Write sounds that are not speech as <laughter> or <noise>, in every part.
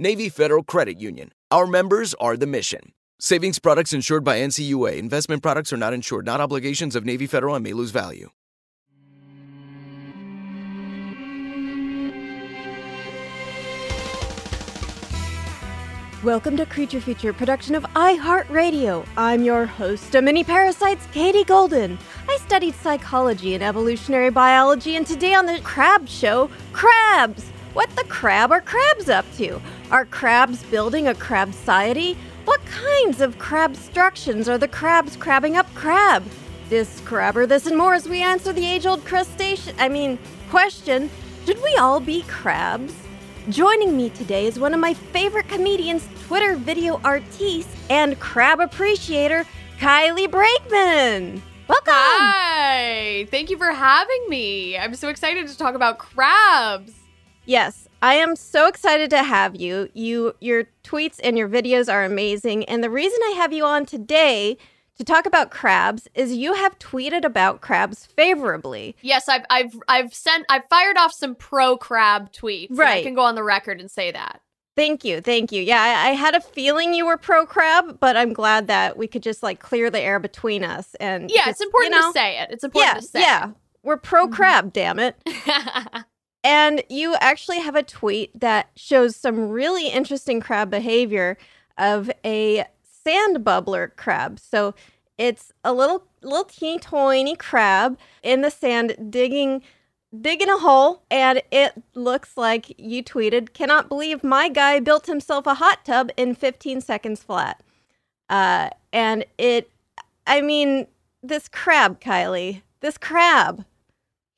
Navy Federal Credit Union. Our members are the mission. Savings products insured by NCUA. Investment products are not insured, not obligations of Navy Federal and may lose value. Welcome to Creature Feature, production of iHeartRadio. I'm your host of Mini Parasites, Katie Golden. I studied psychology and evolutionary biology, and today on the Crab Show, crabs. What the crab are crabs up to? Are crabs building a crab society? What kinds of crabstructions are the crabs crabbing up crab? This crabber, this and more as we answer the age-old crustacean. I mean, question: Should we all be crabs? Joining me today is one of my favorite comedians, Twitter video artiste, and crab appreciator, Kylie Brakeman. Welcome. Hi. Thank you for having me. I'm so excited to talk about crabs. Yes, I am so excited to have you. You your tweets and your videos are amazing, and the reason I have you on today to talk about crabs is you have tweeted about crabs favorably. Yes, I've I've I've sent I've fired off some pro crab tweets. and I can go on the record and say that. Thank you, thank you. Yeah, I, I had a feeling you were pro crab, but I'm glad that we could just like clear the air between us. And Yeah, it's important you know, to say it. It's important Yeah, to say. It. Yeah, we're pro crab. Mm-hmm. Damn it. <laughs> And you actually have a tweet that shows some really interesting crab behavior of a sand bubbler crab. So it's a little little teeny tiny crab in the sand digging digging a hole and it looks like you tweeted cannot believe my guy built himself a hot tub in 15 seconds flat. Uh and it I mean this crab Kylie, this crab.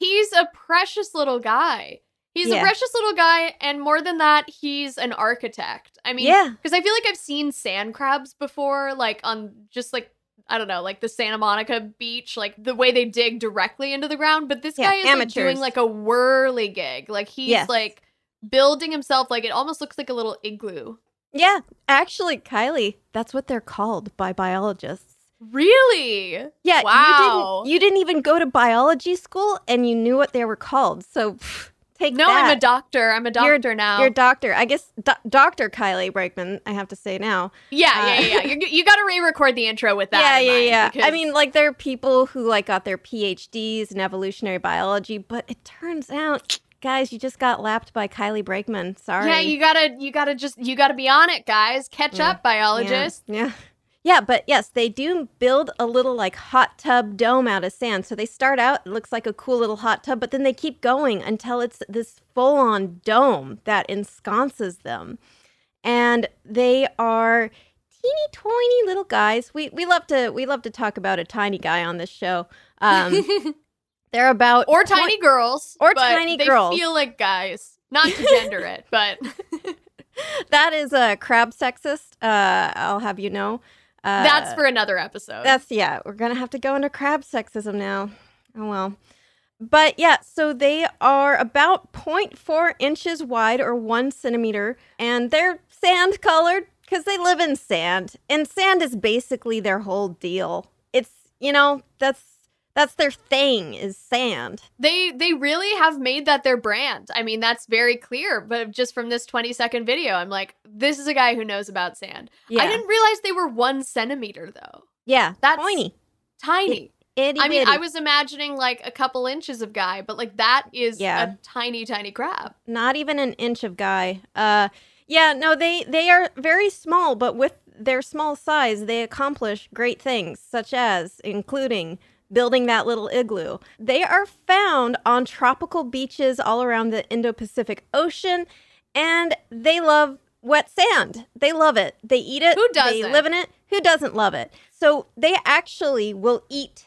He's a precious little guy. He's Yeah. a precious little guy, and more than that, he's an architect. I mean, Yeah. because I feel like I've seen sand crabs before, like on just like I don't know, like the Santa Monica beach, like the way they dig directly into the ground. But this Yeah, guy is like doing like a whirly gig. Like he's Yes. like building himself, like it almost looks like a little igloo. Yeah, actually, Kylie, that's what they're called by biologists. Really? Yeah, Wow. you didn't you didn't even go to biology school and you knew what they were called. So pff, take No, that. I'm a doctor. I'm a You're- doctor now. You're a doctor. I guess do- Dr. Kylie Brakeman, I have to say now. yeah, uh, yeah, yeah. you you got to re-record the intro with that. yeah, yeah, yeah. I mean, like there are people who like got their PhDs in evolutionary biology, but it turns out guys, you just got lapped by Kylie Brakeman. Sorry. Yeah, you gotta, you gotta just, you gotta be on it, guys. Catch Yeah. up, biologists. Yeah. yeah. Yeah, but yes, they do build a little like hot tub dome out of sand. So they start out, it looks like a cool little hot tub, but then they keep going until it's this full on dome that ensconces them. And they are teeny tiny little guys. We we love to we love to talk about a tiny guy on this show. Um <laughs> they're about Or tiny girls, Or but tiny they girls. Feel like guys, not to <laughs> gender it, but <laughs> that is a crab sexist. Uh, I'll have you know. Uh, That's for another episode. That's yeah. We're gonna have to go into crab sexism now. Oh well. But yeah, so they are about 0.4 inches wide or one centimeter, and they're sand colored because they live in sand, and sand is basically their whole deal. It's you know that's that's their thing is sand. they they really have made that their brand. I mean, that's very clear. But just from this 20 second video, I'm like, this is a guy who knows about sand. Yeah, I didn't realize they were one centimeter though. yeah, That's tiny. Tiny. Itty I mean, bitty. I was imagining like a couple inches of guy, but like that is Yeah. a tiny, tiny crab. not even an inch of guy. Uh, yeah, no, they they are very small, but with their small size, they accomplish great things, such as including building that little igloo. They are found on tropical beaches all around the Indo-Pacific Ocean, and they love wet sand. They love it. They eat it. Who They doesn't? live in it. Who doesn't love it? So they actually will eat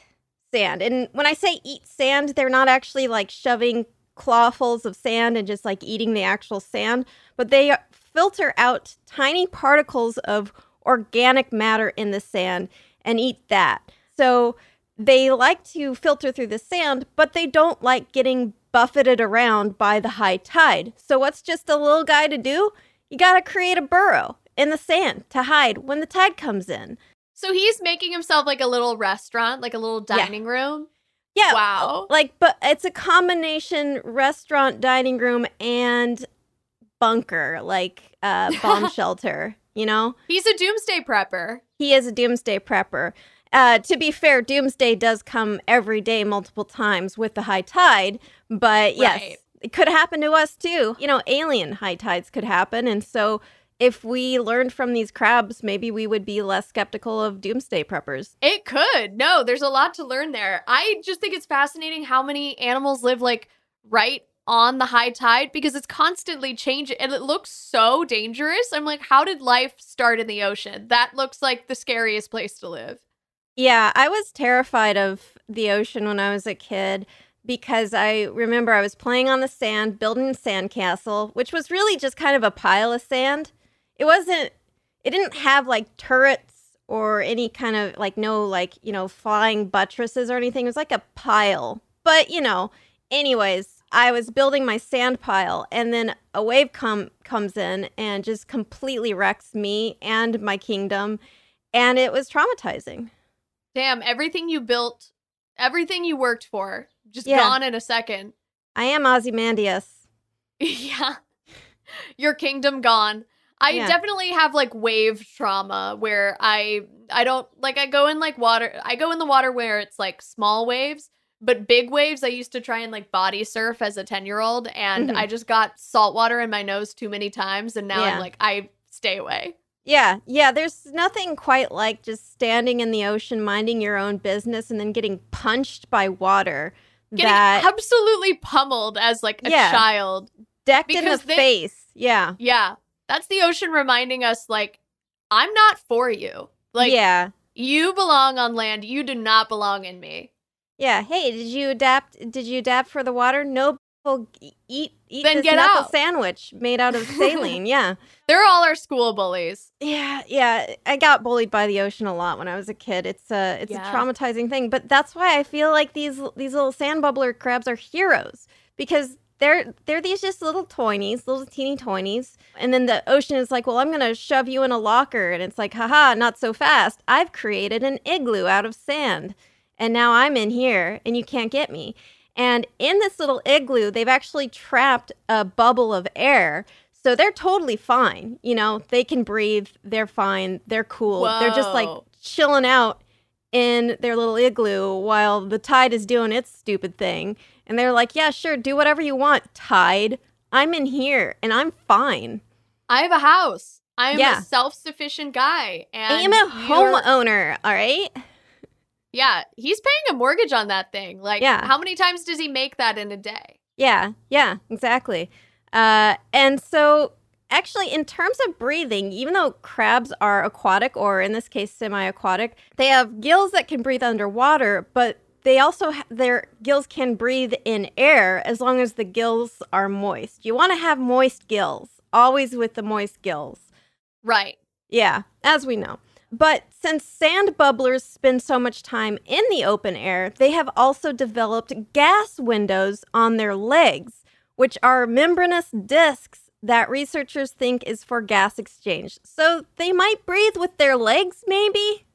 sand. And when I say eat sand, they're not actually like shoving clawfuls of sand and just like eating the actual sand, but they filter out tiny particles of organic matter in the sand and eat that. So they like to filter through the sand, but they don't like getting buffeted around by the high tide. So what's just a little guy to do? You got to create a burrow in the sand to hide when the tide comes in. So he's making himself like a little restaurant, like a little Yeah. dining room. Yeah. Wow. Like, but it's a combination restaurant, dining room, and bunker, like uh, bomb <laughs> shelter. You know, He's a doomsday prepper. he is a doomsday prepper. Uh, to be fair, doomsday does come every day, multiple times with the high tide. But yes, Right. it could happen to us too. You know, alien high tides could happen, and so if we learned from these crabs, maybe we would be less skeptical of doomsday preppers. It could. No, there's a lot to learn there. I just think it's fascinating how many animals live like right on the high tide because it's constantly changing and it looks so dangerous. I'm like, how did life start in the ocean? That looks like the scariest place to live. Yeah, I was terrified of the ocean when I was a kid because I remember I was playing on the sand, building a sandcastle, which was really just kind of a pile of sand. It wasn't, it didn't have like turrets or any kind of like no like, you know, flying buttresses or anything. It was like a pile. But, you know, anyways, I was building my sand pile and then a wave come comes in and just completely wrecks me and my kingdom and it was traumatizing. Damn, everything you built, everything you worked for, just Yeah. gone in a second. I am Ozymandias. <laughs> yeah. Your kingdom gone. I Yeah. definitely have like wave trauma where I I don't like I go in like water I go in the water where it's like small waves, but big waves I used to try and like body surf as a 10-year-old and Mhm. I just got salt water in my nose too many times and now Yeah. I'm like I stay away. Yeah, yeah, there's nothing quite like just standing in the ocean, minding your own business, and then getting punched by water Getting that absolutely pummeled as like a Yeah. child. decked in the they- face. Yeah. Yeah. That's the ocean reminding us like I'm not for you. Like yeah. you belong on land, you do not belong in me. Yeah. Hey, did you adapt? Did you adapt for the water? No. Well, eat eat Then this get out. sandwich made out of <laughs> saline. yeah. They're all our school bullies. Yeah, yeah. I got bullied by the ocean a lot when I was a kid. It's a it's Yeah. a traumatizing thing, but that's why I feel like these these little sand bubbler crabs are heroes because they're they're these just little toinies, little teeny toinies, and then the ocean is like, well, I'm gonna shove you in a locker, and it's like, haha, not so fast. I've created an igloo out of sand, and now I'm in here, and you can't get me. And in this little igloo, they've actually trapped a bubble of air. So they're totally fine. You know, they can breathe. They're fine. They're cool. They're just like chilling out in their little igloo while the tide is doing its stupid thing. And they're like, yeah, sure, do whatever you want, tide. I'm in here and I'm fine. I have a house. I'm Yeah. a self-sufficient guy. And I am a homeowner, all right? Yeah, he's paying a mortgage on that thing. Like, Yeah. how many times does he make that in a day? Yeah, yeah, exactly. Uh, and so, actually, in terms of breathing, even though crabs are aquatic, or in this case, semi aquatic, they have gills that can breathe underwater, but they also, ha- their gills can breathe in air as long as the gills are moist. You want to have moist gills, always with the moist gills. Right. Yeah, as we know. But since sand bubblers spend so much time in the open air, they have also developed gas windows on their legs, which are membranous discs that researchers think is for gas exchange. So they might breathe with their legs, maybe?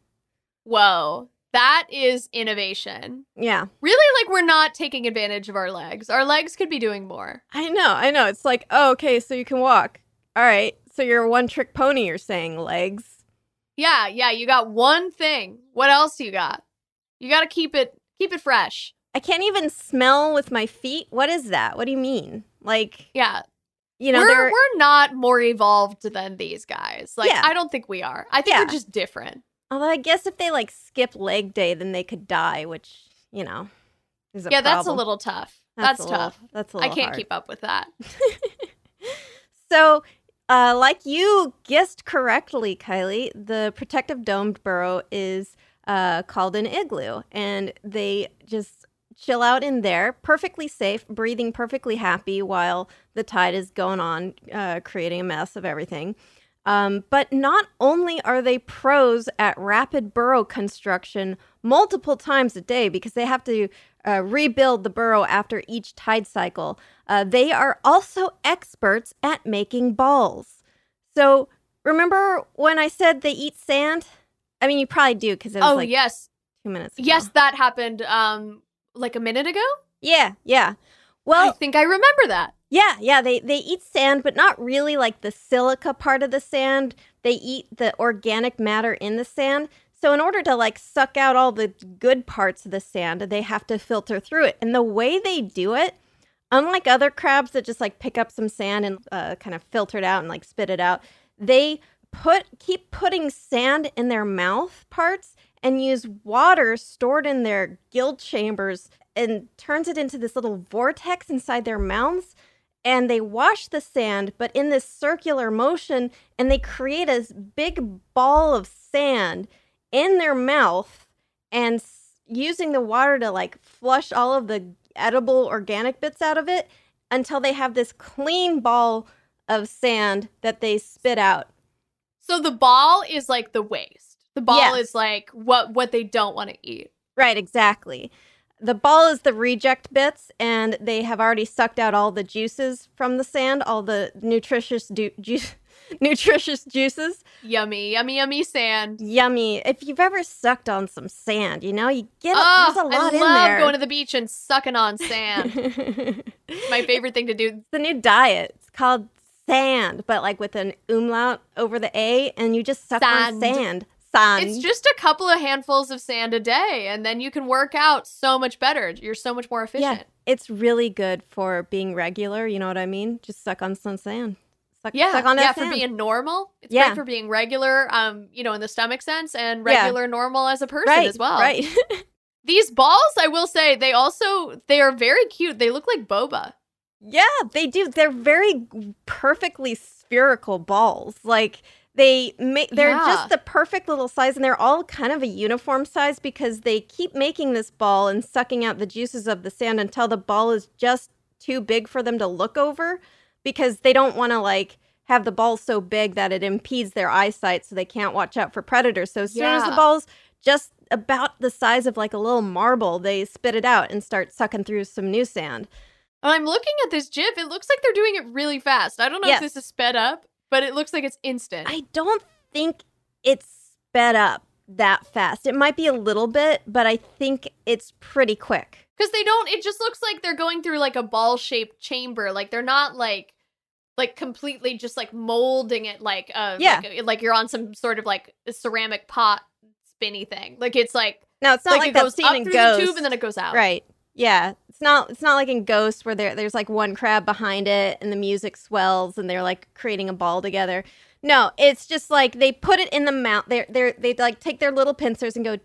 Whoa. That is innovation. Yeah. Really, like we're not taking advantage of our legs. Our legs could be doing more. I know, I know. It's like, oh, okay, so you can walk. All right. So you're a one trick pony, you're saying legs. Yeah, yeah, you got one thing. What else you got? You got to keep it keep it fresh. I can't even smell with my feet. What is that? What do you mean? Like, Yeah. you know, we're we're not more evolved than these guys. Like Yeah. I don't think we are. I think Yeah. we're just different. although I guess if they like skip leg day, then they could die, which, you know, is a yeah, that's a little tough. That's, tough. That's a little- tough. that's a I little can't hard. keep up with that. <laughs> So, uh, like you guessed correctly, Kylie, the protective domed burrow is uh, called an igloo, and they just chill out in there, perfectly safe, breathing perfectly happy while the tide is going on, uh, creating a mess of everything. Um, but not only are they pros at rapid burrow construction multiple times a day because they have to uh, rebuild the burrow after each tide cycle, uh, they are also experts at making balls. So remember when I said they eat sand? I mean, you probably do because it was Oh like yes, two minutes ago. yes, that happened. Um, like a minute ago. Yeah, yeah. Well, I think I remember that. Yeah, yeah, they they eat sand, but not really like the silica part of the sand. They eat the organic matter in the sand. So in order to like suck out all the good parts of the sand, they have to filter through it. And the way they do it, unlike other crabs that just like pick up some sand and uh, kind of filter it out and like spit it out, they put keep putting sand in their mouth parts and use water stored in their gill chambers and turns it into this little vortex inside their mouths and they wash the sand but in this circular motion and they create a big ball of sand in their mouth and s- using the water to like flush all of the edible organic bits out of it until they have this clean ball of sand that they spit out So the ball is like the waste. The ball Yes. is like what what they don't want to eat. Right, exactly. The ball is the reject bits, and they have already sucked out all the juices from the sand, all the nutritious du- juice, <laughs> nutritious juices. Yummy, yummy, yummy sand. Yummy. If you've ever sucked on some sand, you know you get a, Oh, there's a lot in there. I love going to the beach and sucking on <laughs> sand. <laughs> My favorite thing to do. the new diet. It's called sand, but like with an umlaut over the a, and you just suck on Sand. sand. Sand. It's just a couple of handfuls of sand a day, and then you can work out so much better. You're so much more efficient. yeah, it's really good for being regular. You know what I mean? Just suck on some sand. Suck, Yeah, suck on that yeah, for being normal. It's Yeah. great for being regular, um, you know, in the stomach sense, and Yeah. regular normal as a person right, as well. Right. <laughs> These balls, I will say, they also they are very cute. They look like boba. Yeah, they do. They're very perfectly spherical balls. Like they make they're Yeah. just the perfect little size and they're all kind of a uniform size because they keep making this ball and sucking out the juices of the sand until the ball is just too big for them to look over because they don't want to like have the ball so big that it impedes their eyesight so they can't watch out for predators. So as soon as the ball's just about the size of like a little marble, they spit it out and start sucking through some new sand. I'm looking at this GIF. It looks like they're doing it really fast. I don't know Yes. if this is sped up, but it looks like it's instant. I don't think it's sped up that fast. It might be a little bit, but I think it's pretty quick. Because they don't. It just looks like they're going through like a ball shaped chamber. Like they're not like like completely just like molding it like uh Yeah. like, like you're on some sort of like ceramic pot spinny thing. Like it's like No, it's not like, like, it that goes scene up in through Ghost. the tube and then it goes out. Right. Yeah. It's not it's not like in Ghost where there there's like one crab behind it and the music swells and they're like creating a ball together. No, it's just like they put it in the mouth. they're they're they like take their little pincers and go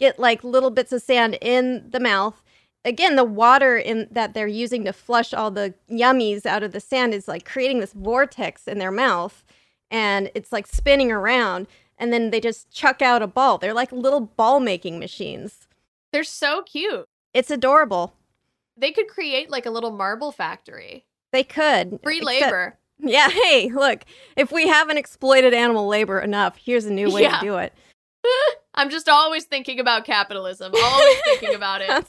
get like little bits of sand in the mouth. Again, the water in that they're using to flush all the yummies out of the sand is like creating this vortex in their mouth, and it's like spinning around. And then they just chuck out a ball. They're like little ball making machines. They're so cute. It's adorable. They could create like a little marble factory. They could Free except- labor. Yeah, <laughs> hey, look, if we haven't exploited animal labor enough, here's a new way Yeah. to do it. <laughs> I'm just always thinking about capitalism. Always thinking <laughs> about it.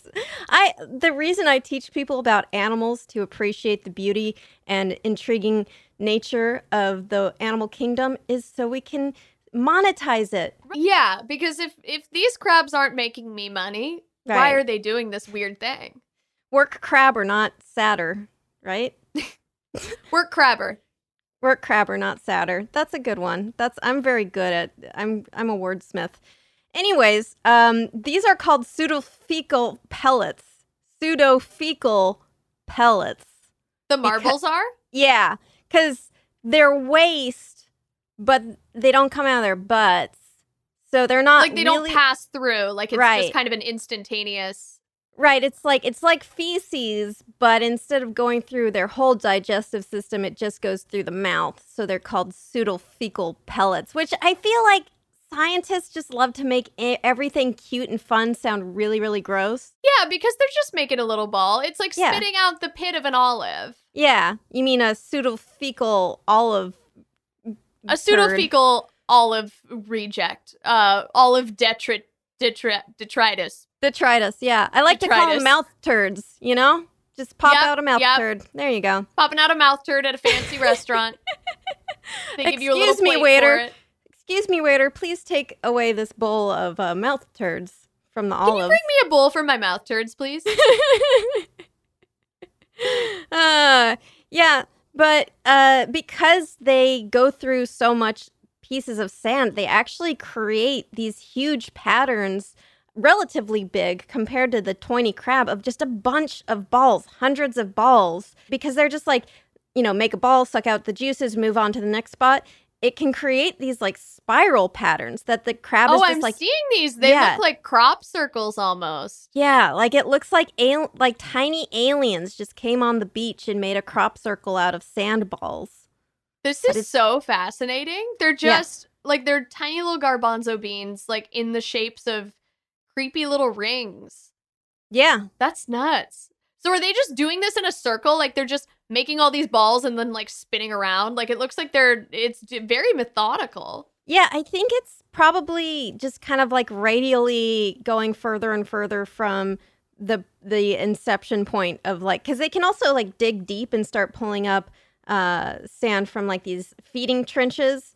I the reason I teach people about animals to appreciate the beauty and intriguing nature of the animal kingdom is so we can monetize it. Yeah, because if if these crabs aren't making me money, why are they doing this weird thing? Work crab or not sadder, right? <laughs> Work crabber. Work crab or not sadder. That's a good one. That's I'm very good at I'm I'm a wordsmith. Anyways, um these are called pseudofecal pellets. Pseudofecal pellets. The marbles are? Yeah, cuz they're waste but they don't come out of their butts. So they're not Like they really- don't pass through. Like it's Right. just kind of an instantaneous Right, it's like it's like feces, but instead of going through their whole digestive system, it just goes through the mouth. So they're called pseudofecal pellets, which I feel like scientists just love to make everything cute and fun sound really, really gross. Yeah, because they're just making a little ball. It's like Yeah. spitting out the pit of an olive. Yeah, you mean a pseudofecal olive? A pseudofecal olive reject. Uh olive detrit detra- detritus. Detritus. Yeah, I like to call them mouth turds. You know, just pop Yep, out a mouth yep. turd. There you go. Popping out a mouth turd at a fancy restaurant. <laughs> They give you a little Excuse me, waiter. Excuse me, waiter. Please take away this bowl of uh, mouth turds from the Can you bring me a bowl for my mouth turds, please? <laughs> uh, yeah, but uh, because they go through so much pieces of sand, they actually create these huge patterns, relatively big compared to the tiny crab, of just a bunch of balls, hundreds of balls, because they're just like, you know, make a ball, suck out the juices, move on to the next spot. It can create these like spiral patterns that the crab is oh, just I'm like seeing these. They Yeah. look like crop circles almost. Yeah, like it looks like al- like tiny aliens just came on the beach and made a crop circle out of sand balls. This is it's- so fascinating. They're Yeah. just like they're tiny little garbanzo beans, like in the shapes of creepy little rings. Yeah, That's nuts. So are they just doing this in a circle? Like they're just making all these balls and then like spinning around? Like it looks like they're it's very methodical. yeah. I think it's probably just kind of like radially going further and further from the the inception point of like because they can also like dig deep and start pulling up uh sand from like these feeding trenches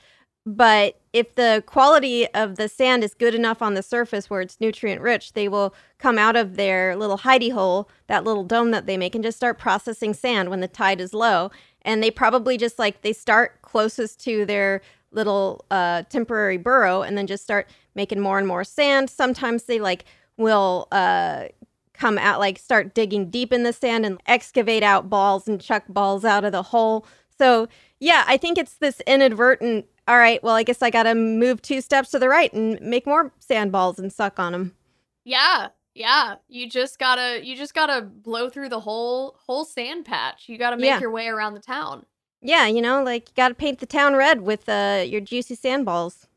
but if the quality of the sand is good enough on the surface where it's nutrient rich they will come out of their little hidey hole that little dome that they make and just start processing sand when the tide is low. And they probably just like they start closest to their little uh, temporary burrow and then just start making more and more sand. Sometimes they like will uh, come out like start digging deep in the sand and excavate out balls and chuck balls out of the hole. So yeah i think it's this inadvertent all right well i guess i gotta move two steps to the right and make more sand balls and suck on them Yeah. Yeah. You just gotta you just gotta blow through the whole whole sand patch. You gotta make Yeah. your way around the town. yeah you know like you gotta paint the town red with uh, your juicy sand balls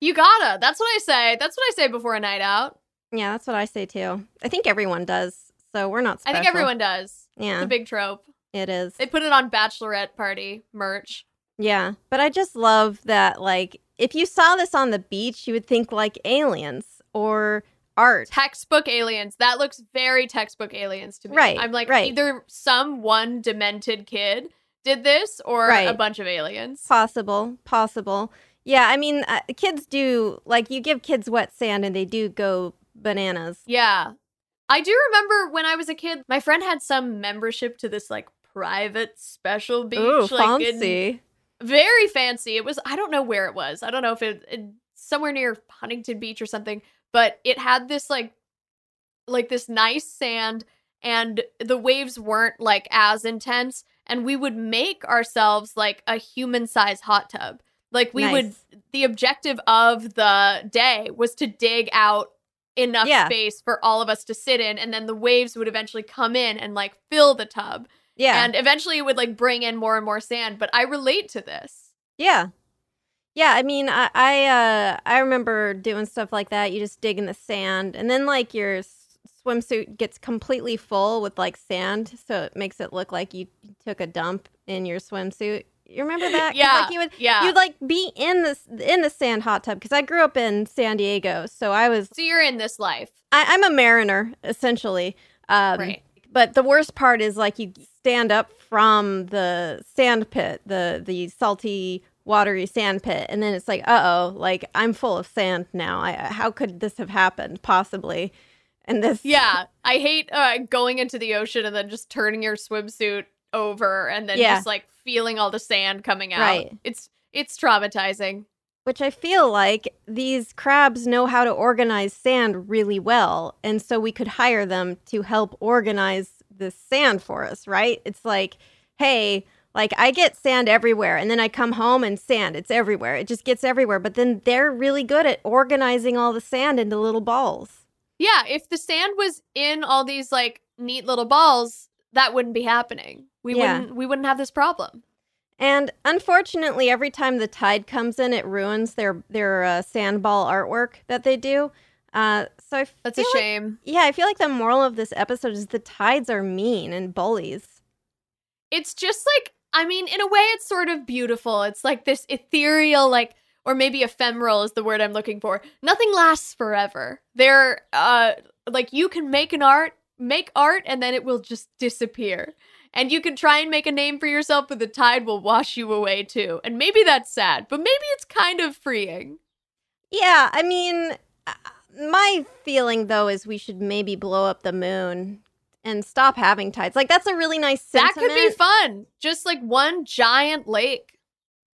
You gotta. That's what I say. That's what I say before a night out. yeah that's what i say too i think everyone does so we're not I think everyone does. yeah It's a big trope. it is They put it on bachelorette party merch. Yeah, but I just love that like if you saw this on the beach, you would think like aliens or art. Textbook aliens. That looks very textbook aliens to me. Right, I'm like right. either some one demented kid did this or a bunch of aliens. Possible, possible. Yeah, I mean, uh, kids do like you give kids wet sand and they do go bananas. Yeah. I do remember when I was a kid, my friend had some membership to this like private special beach. Ooh, like, in- fancy. Very fancy. It was I don't know where it was. I don't know if it, it somewhere near Huntington Beach or something, but it had this like like this nice sand and the waves weren't like as intense and we would make ourselves like a human size hot tub. Like we would the objective of the day was to dig out enough Yeah. space for all of us to sit in and then the waves would eventually come in and like fill the tub Yeah, and eventually it would like bring in more and more sand but i relate to this yeah, yeah. I mean, I I, uh, I remember doing stuff like that. You just dig in the sand, and then like your s- swimsuit gets completely full with like sand, so it makes it look like you took a dump in your swimsuit. You remember <laughs> that? Yeah, Like you would, yeah. You'd like be in the in the sand hot tub because I grew up in San Diego, so I was. So you're in this life. I, I'm a mariner essentially. Um, Right. But the worst part is like you stand up from the sand pit, the the salty, watery sand pit, and then it's like, uh oh, like I'm full of sand now. I, how could this have happened? Possibly. And this, Yeah, I hate uh, going into the ocean and then just turning your swimsuit over and then Yeah. just like feeling all the sand coming out. Right. It's it's traumatizing. Which I feel like these crabs know how to organize sand really well. And so we could hire them to help organize this sand for us, right? It's like, hey, like I get sand everywhere and then I come home and sand, it's everywhere. It just gets everywhere. But then they're really good at organizing all the sand into little balls. Yeah, if the sand was in all these like neat little balls, that wouldn't be happening. We Yeah. wouldn't we wouldn't have this problem. And unfortunately, every time the tide comes in, it ruins their their uh, sandball artwork that they do. Uh, so I That's a feel like- shame. yeah, I feel like the moral of this episode is the tides are mean and bullies. It's just like I mean, in a way it's sort of beautiful. It's like this ethereal like or maybe ephemeral is the word I'm looking for. Nothing lasts forever. They're uh like you can make an art, make art and then it will just disappear. And you can try and make a name for yourself, but the tide will wash you away too. And maybe that's sad, but maybe it's kind of freeing. Yeah, I mean, uh, my feeling though is we should maybe blow up the moon and stop having tides. Like that's a really nice sentiment. That could be fun. Just like one giant lake.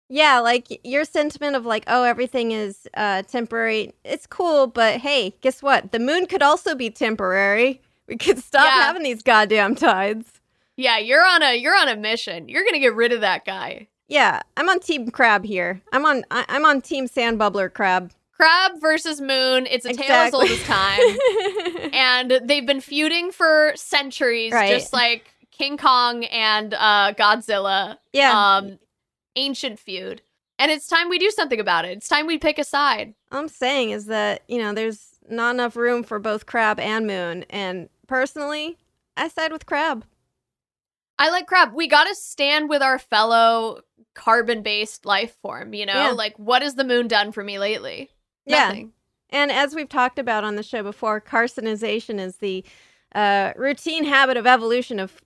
Yeah, like your sentiment of like, oh, everything is uh, temporary. It's cool, but hey, guess what? The moon could also be temporary. We could stop Yeah. having these goddamn tides. Yeah, you're on a you're on a mission. You're gonna get rid of that guy. Yeah, I'm on Team Crab here. I'm on. I, I'm on Team Sand Bubbler Crab. Crab versus Moon. It's a tale as old as time. <laughs> and they've been feuding for centuries, Right. just like King Kong and uh, Godzilla. yeah, Um, ancient feud. And it's time we do something about it. It's time we pick a side. all I'm saying is that you know there's not enough room for both Crab and Moon, and personally, I side with Crab. I like crab. We got to stand with our fellow carbon based life form, you know? Yeah. Like, what has the moon done for me lately? Yeah. Nothing. And as we've talked about on the show before, carcinization is the uh, routine habit of evolution of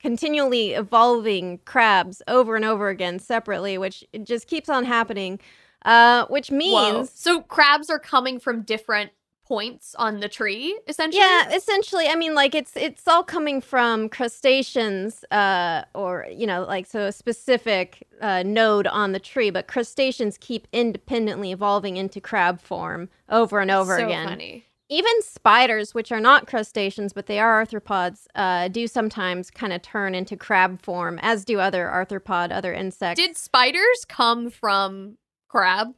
continually evolving crabs over and over again separately, which just keeps on happening. Uh, which Whoa. means, So crabs are coming from different points on the tree, essentially? yeah, essentially, I mean, like it's it's all coming from crustaceans, uh, or you know, like so a specific uh, node on the tree, but crustaceans keep independently evolving into crab form over and over so again. funny. even spiders, which are not crustaceans but they are arthropods, uh, do sometimes kind of turn into crab form, as do other arthropod, other insects. Did spiders come from crab?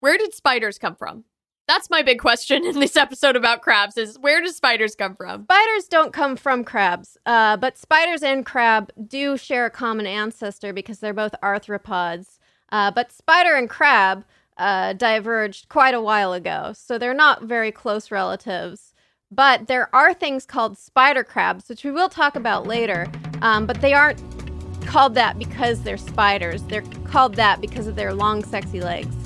Where did spiders come from? That's my big question in this episode about crabs is where do spiders come from? spiders don't come from crabs, uh, but spiders and crab do share a common ancestor because they're both arthropods. Uh, but spider and crab uh, diverged quite a while ago, so they're not very close relatives. But there are things called spider crabs, which we will talk about later. Um, but they aren't called that because they're spiders. They're called that because of their long, sexy legs.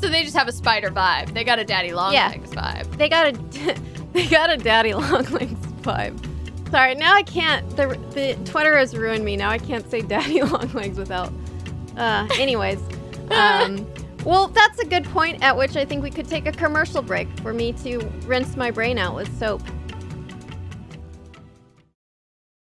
So they just have a spider vibe. They got a daddy long Yeah. legs vibe. They got a <laughs> they got a daddy long legs vibe. Sorry, now I can't. The the Twitter has ruined me. Now I can't say <laughs> daddy long legs without. Uh, anyways, <laughs> um, well, that's a good point at which I think we could take a commercial break for me to rinse my brain out with soap.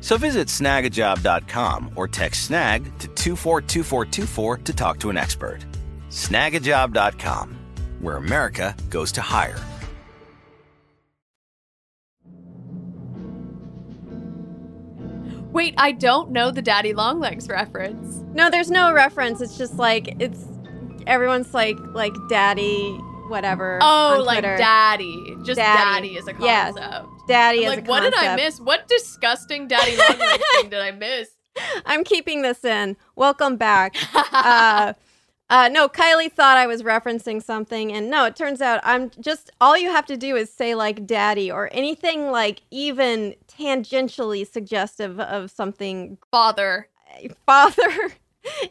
So visit snagajob.com or text snag to 242424 to talk to an expert. Snagajob.com, where America goes to hire. Wait, I don't know the Daddy Longlegs reference. No, there's no reference. It's just like it's everyone's like like daddy whatever. Oh, on like daddy. Just daddy, Daddy. is a Yeah. concept. Daddy like, what did I miss? What disgusting Daddy Longlegs thing did I miss? <laughs> I'm keeping this in. Welcome back. uh, <laughs> uh, no, Kylie thought I was referencing something, and no, it turns out I'm just all you have to do is say like daddy or anything like even tangentially suggestive of something Father. <laughs> father.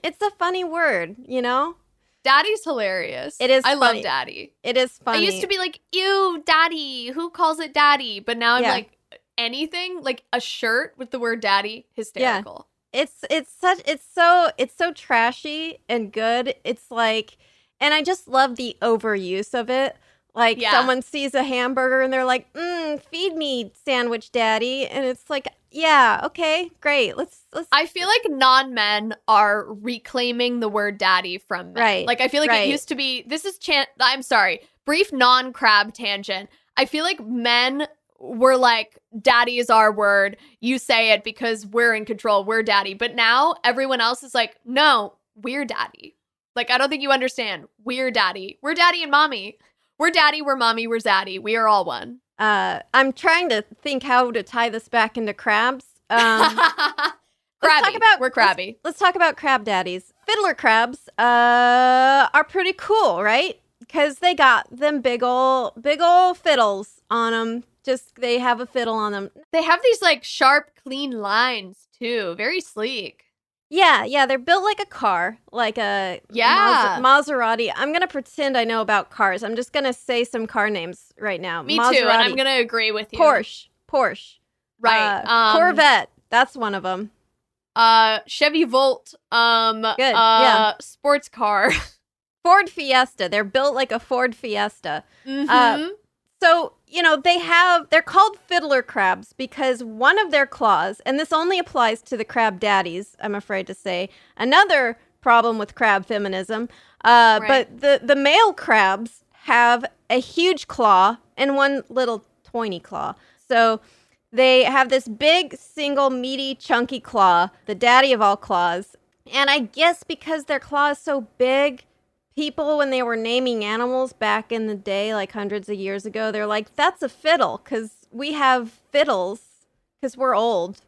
it's a funny word, you know? Daddy's hilarious. It is I funny. love Daddy. It is funny. I used to be like, ew, Daddy. Who calls it Daddy? But now I'm Yeah. like, anything like a shirt with the word Daddy, hysterical. it's it's such it's so it's so trashy and good it's like and i just love the overuse of it like Yeah. someone sees a hamburger and they're like mm, feed me sandwich daddy and it's like yeah okay great let's let's I feel like non men are reclaiming the word daddy from men. Right, Like I feel like right. it used to be. This is chan. I'm sorry. Brief non crab tangent. I feel like men were like, "Daddy is our word. You say it because we're in control. We're daddy." But now everyone else is like, "No, we're daddy." Like I don't think you understand. We're daddy. We're daddy and mommy. We're daddy. We're mommy. We're zaddy. We are all one. uh i'm trying to think how to tie this back into crabs um <laughs> crabby. talk about- we're crabby. let's talk about crab daddies. Fiddler crabs uh, are pretty cool, right? Because they got them big ol' big ol' fiddles on them. Just they have a fiddle on them. They have these like sharp, clean lines too. Very sleek. Yeah, yeah, they're built like a car, like a Yeah. Mas- Maserati. I'm gonna pretend I know about cars. I'm just gonna say some car names right now. Me Maserati, too, and I'm gonna agree with you. Porsche, Porsche, right? uh, um, Corvette. That's one of them. uh, Chevy Volt, um, Good, uh, yeah. sports car. <laughs> Ford Fiesta. They're built like a Ford Fiesta. Mhm. So, you know, they have, they're called fiddler crabs because one of their claws, and this only applies to the crab daddies, I'm afraid to say, another problem with crab feminism. Uh, Right. But the, the male crabs have a huge claw and one little tiny claw. So they have this big, single, meaty, chunky claw, the daddy of all claws. And I guess because their claw is so big, people when they were naming animals back in the day like hundreds of years ago they're like that's a fiddle because we have fiddles because we're old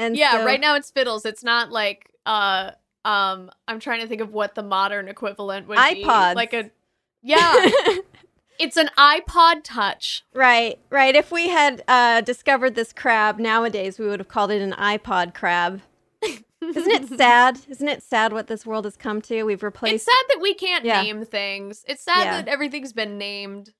and yeah, so- right now it's fiddles. It's not like uh, um, I'm trying to think of what the modern equivalent would be. iPods. Like a, yeah, <laughs> it's an iPod Touch. right right if we had uh, discovered this crab nowadays we would have called it an ipod crab isn't it sad isn't it sad what this world has come to we've replaced. It's sad that we can't Yeah. name things. It's sad Yeah. that everything's been named.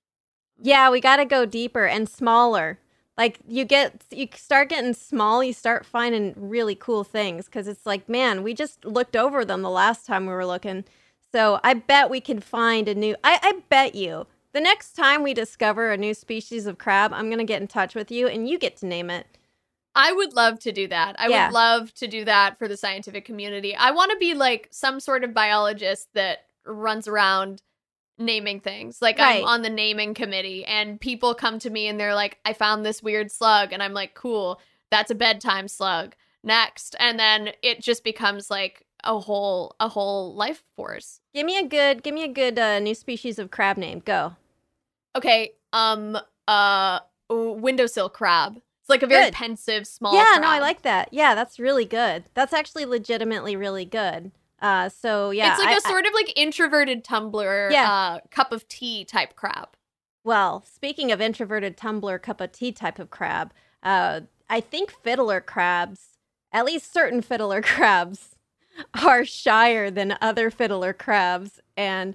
Yeah, we got to go deeper and smaller. Like you get you start getting small, you start finding really cool things cuz it's like, man, we just looked over them the last time we were looking. So I bet we can find a new. I, I bet you the next time we discover a new species of crab, I'm gonna get in touch with you, and you get to name it. I would love to do that. I Yeah. would love to do that for the scientific community. I want to be like some sort of biologist that runs around naming things. Like Right. I'm on the naming committee and people come to me and they're like, I found this weird slug. And I'm like, cool, that's a bedtime slug. Next. And then it just becomes like a whole a whole life force. Give me a good. Give me a good uh, new species of crab name. Go. Okay. Um uh windowsill crab. Like a very Good. pensive small yeah, no, I like that. Yeah, that's really good. That's actually legitimately really good. Uh, so yeah, it's like I- a I- sort of like introverted Tumblr Yeah. uh, cup of tea type crab. Well, speaking of introverted tumbler cup of tea type of crab, uh, I think fiddler crabs, at least certain fiddler <laughs> crabs, are shyer than other fiddler crabs. And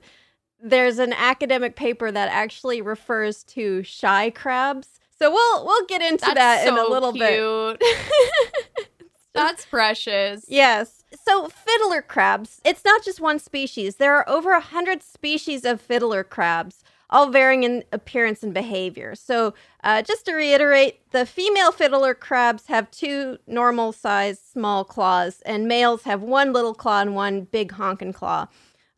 there's an academic paper that actually refers to shy crabs. So we'll we'll get into That's that in a little cute. <laughs> That's precious. Yes. So fiddler crabs, it's not just one species. There are over a hundred species of fiddler crabs, all varying in appearance and behavior. So uh, just to reiterate, the female fiddler crabs have two normal sized small claws, and males have one little claw and one big honking claw.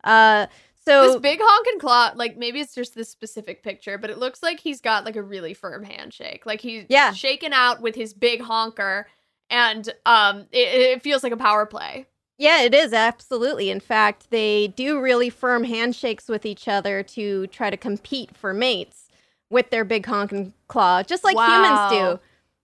Uh, so this big honkin' claw, like maybe it's just this specific picture, but it looks like he's got like a really firm handshake. Like he's Yeah. shaking out with his big honker, and um, it, it feels like a power play. Yeah, it is absolutely. In fact, they do really firm handshakes with each other to try to compete for mates with their big honking claw, just like Wow. humans do.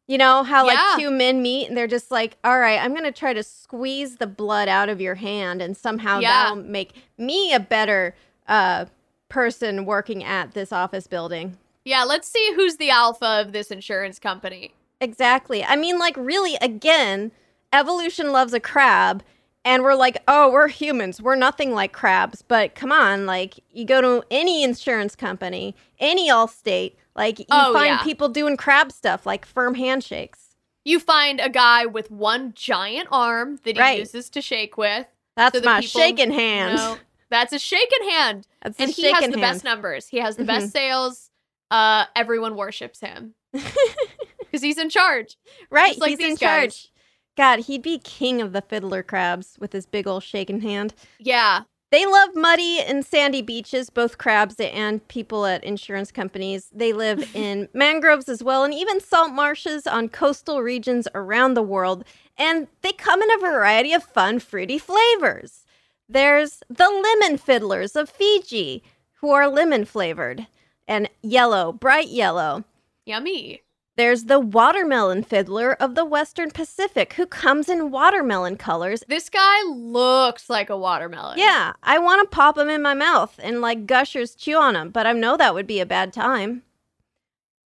You know how Yeah. like two men meet and they're just like, "All right, I'm going to try to squeeze the blood out of your hand and somehow Yeah. that'll make me a better uh person working at this office building." Yeah, let's see who's the alpha of this insurance company. Exactly. I mean, like, really, again, evolution loves a crab, and we're like, oh, we're humans. We're nothing like crabs. But come on, like, you go to any insurance company, any Allstate, like, you Oh, find yeah. people doing crab stuff, like firm handshakes. You find a guy with one giant arm that he Right. uses to shake with. That's so my shaking hand. know- <laughs> that's a shaking hand. That's and he has shaking the best numbers. He has the Mhm. best sales. Uh, everyone worships him <laughs> because he's in charge. Right, like he's in guys. charge. God, he'd be king of the fiddler crabs with his big old shaking hand. Yeah, They love muddy and sandy beaches, both crabs and people at insurance companies. They live <laughs> in mangroves as well, and even salt marshes on coastal regions around the world. And they come in a variety of fun, fruity flavors. There's the lemon fiddlers of Fiji, who are lemon flavored and yellow, bright yellow. yummy. There's the watermelon fiddler of the Western Pacific, who comes in watermelon colors This guy looks like a watermelon. Yeah, I want to pop him in my mouth and like gushers chew on him, but I know that would be a bad time.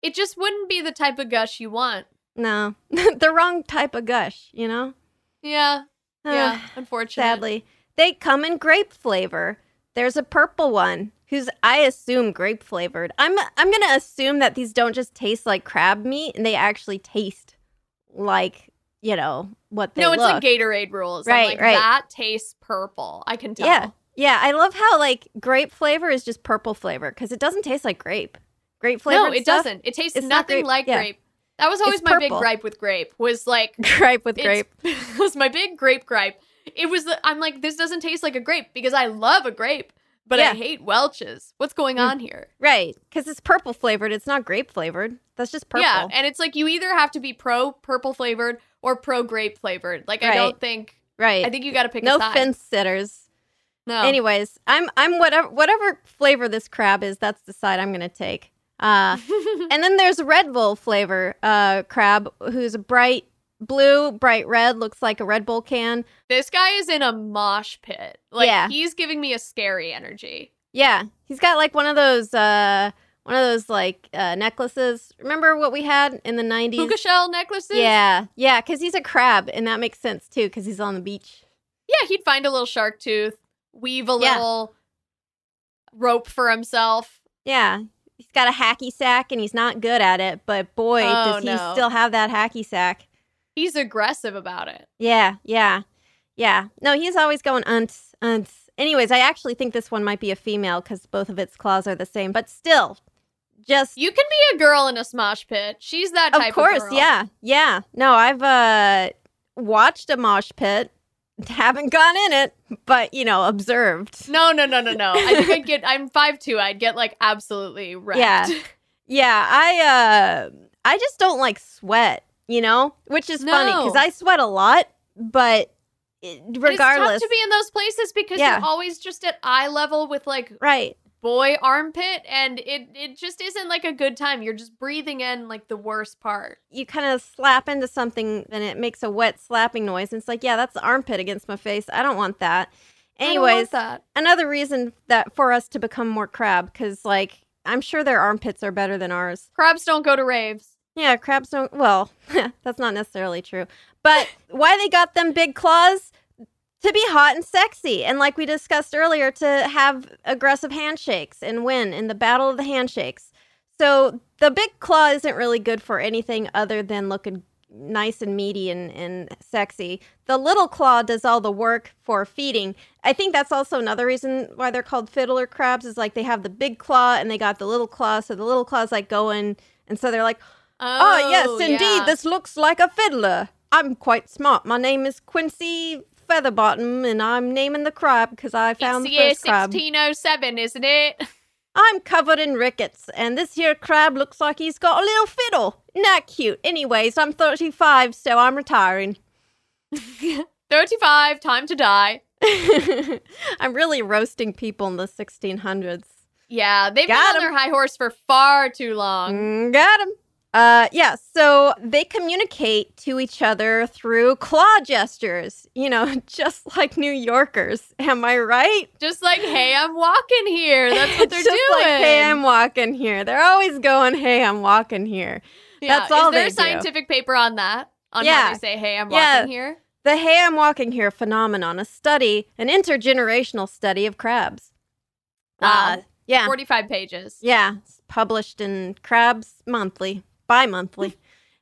It just wouldn't be the type of gush you want. No, <laughs> the wrong type of gush, you know? Yeah, yeah, Ah, <sighs> unfortunate. sadly. They come in grape flavor. There's a purple one who's I assume grape flavored. I'm I'm going to assume that these don't just taste like crab meat and they actually taste like, you know, what they No, it's look. like Gatorade rules. Right, like, right. That tastes purple. I can tell. Yeah. Yeah, I love how like grape flavor is just purple flavor cuz it doesn't taste like grape. Grape flavor No, it doesn't. It tastes nothing grape. like Yeah. grape. That was always It's my big gripe with grape. Was like <laughs> grape <laughs> with grape. was my big grape gripe. It was the I'm like this doesn't taste like a grape because I love a grape, but Yeah. I hate Welch's. What's going Mm. on here? Right, because it's purple flavored. It's not grape flavored. That's just purple. Yeah, and it's like you either have to be pro purple flavored or pro grape flavored. Like I don't think right. I think you got to pick no a side. fence sitters. No. Anyways, I'm I'm whatever whatever flavor this crab is. That's the side I'm gonna take. Uh, <laughs> and then there's Red Bull flavor uh, crab, who's a bright blue, bright red, looks like a Red Bull can. this guy is in a mosh pit. Like Yeah. he's giving me a scary energy. Yeah, he's got like one of those uh, one of those like uh, necklaces. Remember what we had in the '90s? Puka shell necklaces? Yeah, yeah, because he's a crab, and that makes sense too, because he's on the beach. Yeah, he'd find a little shark tooth, weave a Yeah. little rope for himself. Yeah. He's got a hacky sack and he's not good at it, but boy, Oh, does he no. still have that hacky sack. He's aggressive about it. Yeah, yeah, yeah. No, he's always going unts, unts, Anyways, I actually think this one might be a female because both of its claws are the same, but still, just You can be a girl in a smosh pit. She's that type of course, girl. yeah, yeah. No, I've uh watched a mosh pit, <laughs> haven't gone in it, but you know, observed. No, no, no, no, no. I think I'd <laughs> get. I'm five two. I'd get like absolutely wrecked. Yeah. <laughs> Yeah, I uh I just don't like sweat, you know, which is funny because I sweat a lot, but regardless, to be in those places because Yeah. you're always just at eye level with like right? boy armpit, and it it just isn't like a good time. You're just breathing in like the worst part. You kind of slap into something and it makes a wet slapping noise, and it's like, yeah, that's the armpit against my face. I don't want that. I don't want Anyways, that. another reason that for us to become more crab, because like I'm sure their armpits are better than ours. Crabs don't go to raves. Yeah, crabs don't. Well, <laughs> that's not necessarily true. But why they got them big claws? To be hot and sexy. And like we discussed earlier, to have aggressive handshakes and win in the battle of the handshakes. So the big claw isn't really good for anything other than looking nice and meaty and, and sexy. The little claw does all the work for feeding. I think that's also another reason why they're called fiddler crabs is like they have the big claw and they got the little claw. So the little claw's like going, and so they're like, Oh, yes, indeed. yeah. This looks like a fiddler. I'm quite smart. My name is Quincy Featherbottom, and I'm naming the crab because I found it's the first crab. 1607, isn't it? I'm covered in rickets, and this here crab looks like he's got a little fiddle. Not cute. Anyways, I'm 35, so I'm retiring. <laughs> 35, time to die. <laughs> I'm really roasting people in the 1600s. Yeah, they've Got been on 'em. their high horse for far too long. Mm, got him. Uh, yeah, so they communicate to each other through claw gestures, you know, <laughs> just like New Yorkers. Am I right? Just like, hey, I'm walking here. That's what <laughs> they're just doing. like, hey, I'm walking here. They're always going, hey, I'm walking here. Yeah, That's all they do. Is there a do. scientific paper on that? On Yeah. how they say, hey, I'm Yeah. walking here? The hey, I'm walking here phenomenon, a study, an intergenerational study of crabs. Wow. Uh, yeah. 45 pages. Yeah, it's published in Crabs Monthly, bi monthly.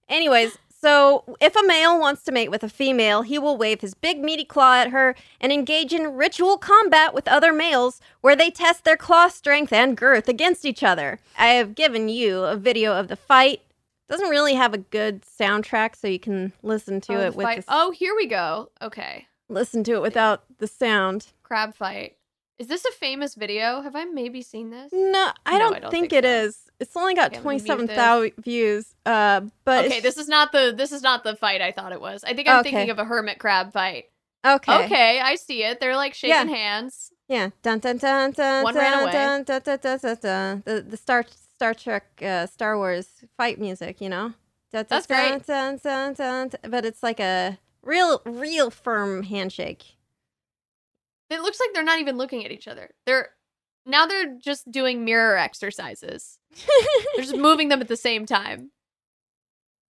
Anyways, so if a male wants to mate with a female, he will wave his big meaty claw at her and engage in ritual combat with other males where they test their claw strength and girth against each other. I have given you a video of the fight. Doesn't really have a good soundtrack, so you can listen to Oh, it with oh, here we go. Okay. listen to it without the sound. Crab fight. Is this a famous video? Have I maybe seen this? No, I No, don't, I don't think, think it so. is. It's only got Okay, mute twenty-seven thousand views. Uh, but Okay, this is not the this is not the fight I thought it was. I think I'm Okay. thinking of a hermit crab fight. okay. Okay, I see it. They're like shaking Yeah. hands. Yeah. Dun dun dun dun. One dun, ran away. Dun, dun, dun, dun, dun, dun. The the Star Star Trek uh, Star Wars fight music, you know. Dun, dun, That's dun, great. Dun, dun, dun, dun. But it's like a real real firm handshake. It looks like they're not even looking at each other. They're now they're just doing mirror exercises. <laughs> they're just moving them at the same time.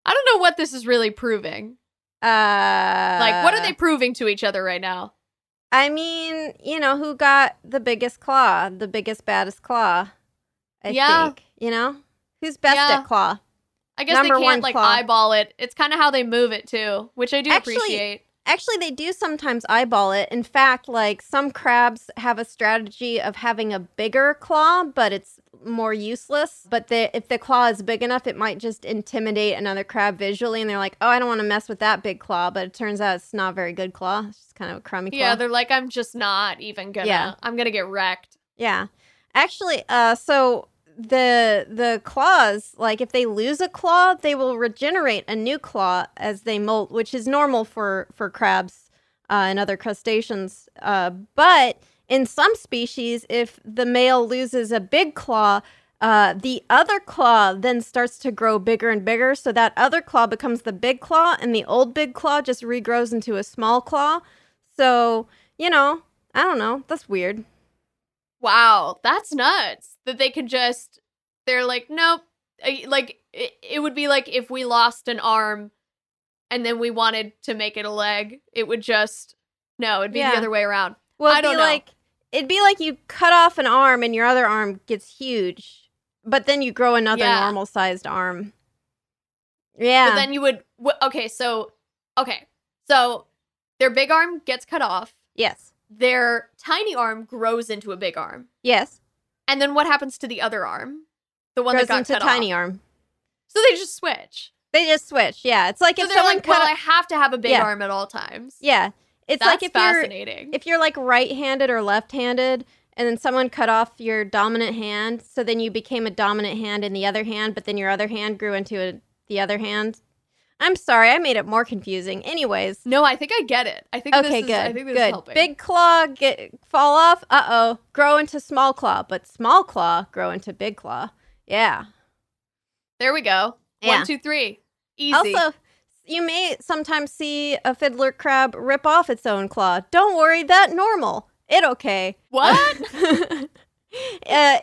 I don't know what this is really proving. Uh, Like, what are they proving to each other right now? I mean, you know, who got the biggest claw, the biggest baddest claw? I Yeah. think you know who's best Yeah. at claw. I guess Number they can't like claw. eyeball it. It's kind of how they move it too, which I do Actually, appreciate. Actually, they do sometimes eyeball it. In fact, like some crabs have a strategy of having a bigger claw, but it's more useless. But the, if the claw is big enough, it might just intimidate another crab visually, and they're like, "Oh, I don't want to mess with that big claw." But it turns out it's not a very good claw. It's just kind of a crummy claw. Yeah, they're like, I'm just not even gonna. Yeah. I'm gonna get wrecked. Yeah. Actually, uh so the the claws, like if they lose a claw, they will regenerate a new claw as they molt, which is normal for for crabs uh, and other crustaceans. Uh, but in some species, if the male loses a big claw, uh, the other claw then starts to grow bigger and bigger. So that other claw becomes the big claw, and the old big claw just regrows into a small claw. So, you know, I don't know. That's weird. Wow, that's nuts. That they could just. They're like, nope. Like it, it would be like if we lost an arm, and then we wanted to make it a leg. It would just no. It'd be Yeah. the other way around. Well, I don't be know. like it'd be like you cut off an arm and your other arm gets huge, but then you grow another Yeah. normal sized arm. Yeah. But then you would. Okay, so okay, so their big arm gets cut off. yes. their tiny arm grows into a big arm. Yes. And then what happens to the other arm? The one Grows that got into cut tiny off. arm. So they just switch. They just switch. Yeah. It's like So if someone like, cut well, I have to have a big Yeah. arm at all times. Yeah. It's That's like if you're fascinating. if you're like right-handed or left-handed and then someone cut off your dominant hand, so then you became a dominant hand in the other hand, but then your other hand grew into a, the other hand. I'm sorry, I made it more confusing. Anyways, no, I think I get it. I think okay, this is, good, I think this is good. helping. Big claw get fall off. Uh oh, grow into small claw, but small claw grow into big claw. Yeah. There we go. Yeah. One, two, three. Easy. Also, you may sometimes see a fiddler crab rip off its own claw. Don't worry, that normal. It okay. what? <laughs> uh,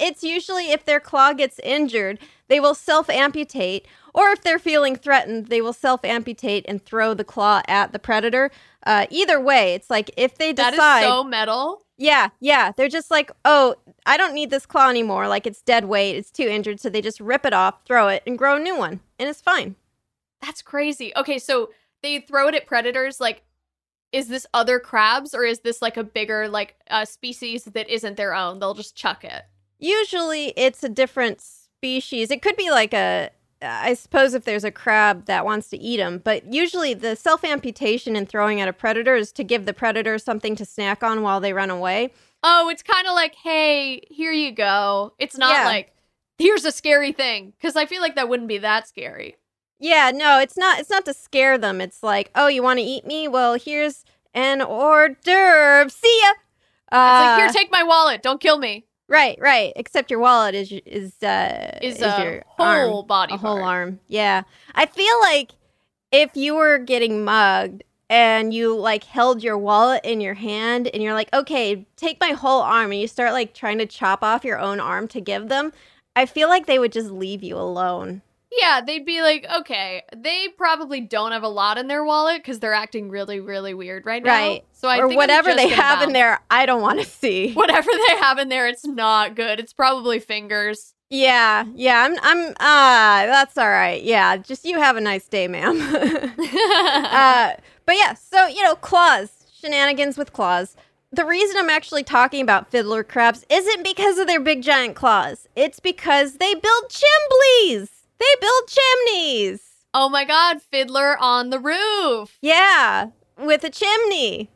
it's usually if their claw gets injured, they will self amputate, or if they're feeling threatened, they will self amputate and throw the claw at the predator. Uh, either way, it's like if they decide, is so metal. yeah, yeah, they're just like, oh, I don't need this claw anymore. Like it's dead weight, it's too injured, so they just rip it off, throw it, and grow a new one, and it's fine. That's crazy. Okay, so they throw it at predators. Like, is this other crabs or is this like a bigger like uh, species that isn't their own? They'll just chuck it. Usually, it's a different species. It could be like a, I suppose, if there's a crab that wants to eat them. But usually, the self amputation and throwing at a predator is to give the predator something to snack on while they run away. Oh, it's kind of like, hey, here you go. It's not Yeah. like here's a scary thing because I feel like that wouldn't be that scary. Yeah, no, it's not. It's not to scare them. It's like, oh, you want to eat me? Well, here's an hors d'oeuvre. See ya. Uh, It's Uh, like here, take my wallet. Don't kill me. Right, right. Except your wallet is is uh, Is a your whole arm. body a whole arm. Yeah, I feel like if you were getting mugged and you like held your wallet in your hand and you're like, okay, take my whole arm, and you start like trying to chop off your own arm to give them, I feel like they would just leave you alone. Yeah, they'd be like, okay, they probably don't have a lot in their wallet because they're acting really, really weird right now. Right. So I or think whatever they have in there, I don't want to see. <laughs> Whatever they have in there, it's not good. It's probably fingers. Yeah, yeah, I'm, I'm, ah, that's all right. Yeah, just you have a nice day, ma'am. <laughs> <laughs> uh, but yeah, so, you know, claws, shenanigans with claws. The reason I'm actually talking about fiddler crabs isn't because of their big giant claws. It's because they build chimblies. They build chimneys. oh my god, fiddler on the roof. Yeah, with a chimney.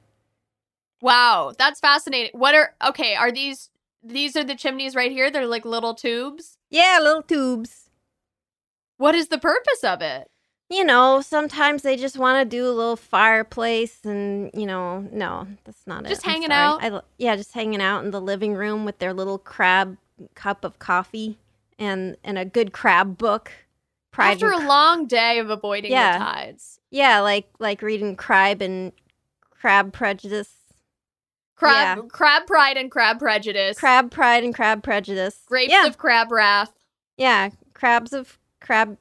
Wow, that's fascinating. What are okay? Are these these are the chimneys right here? They're like little tubes. Yeah, little tubes. What is the purpose of it? you know, sometimes they just want to do a little fireplace and, you know, no, that's not Just it. I'm hanging out? I, yeah, just hanging out in the living room with their little crab cup of coffee and and a good crab book. Pride After and a long day of avoiding Yeah. the tides. yeah, like like reading Crab and Crab Prejudice, Crab Yeah. crab pride and crab prejudice. Crab Pride and Crab Prejudice. Grapes yeah, of crab wrath. yeah, crabs of crab.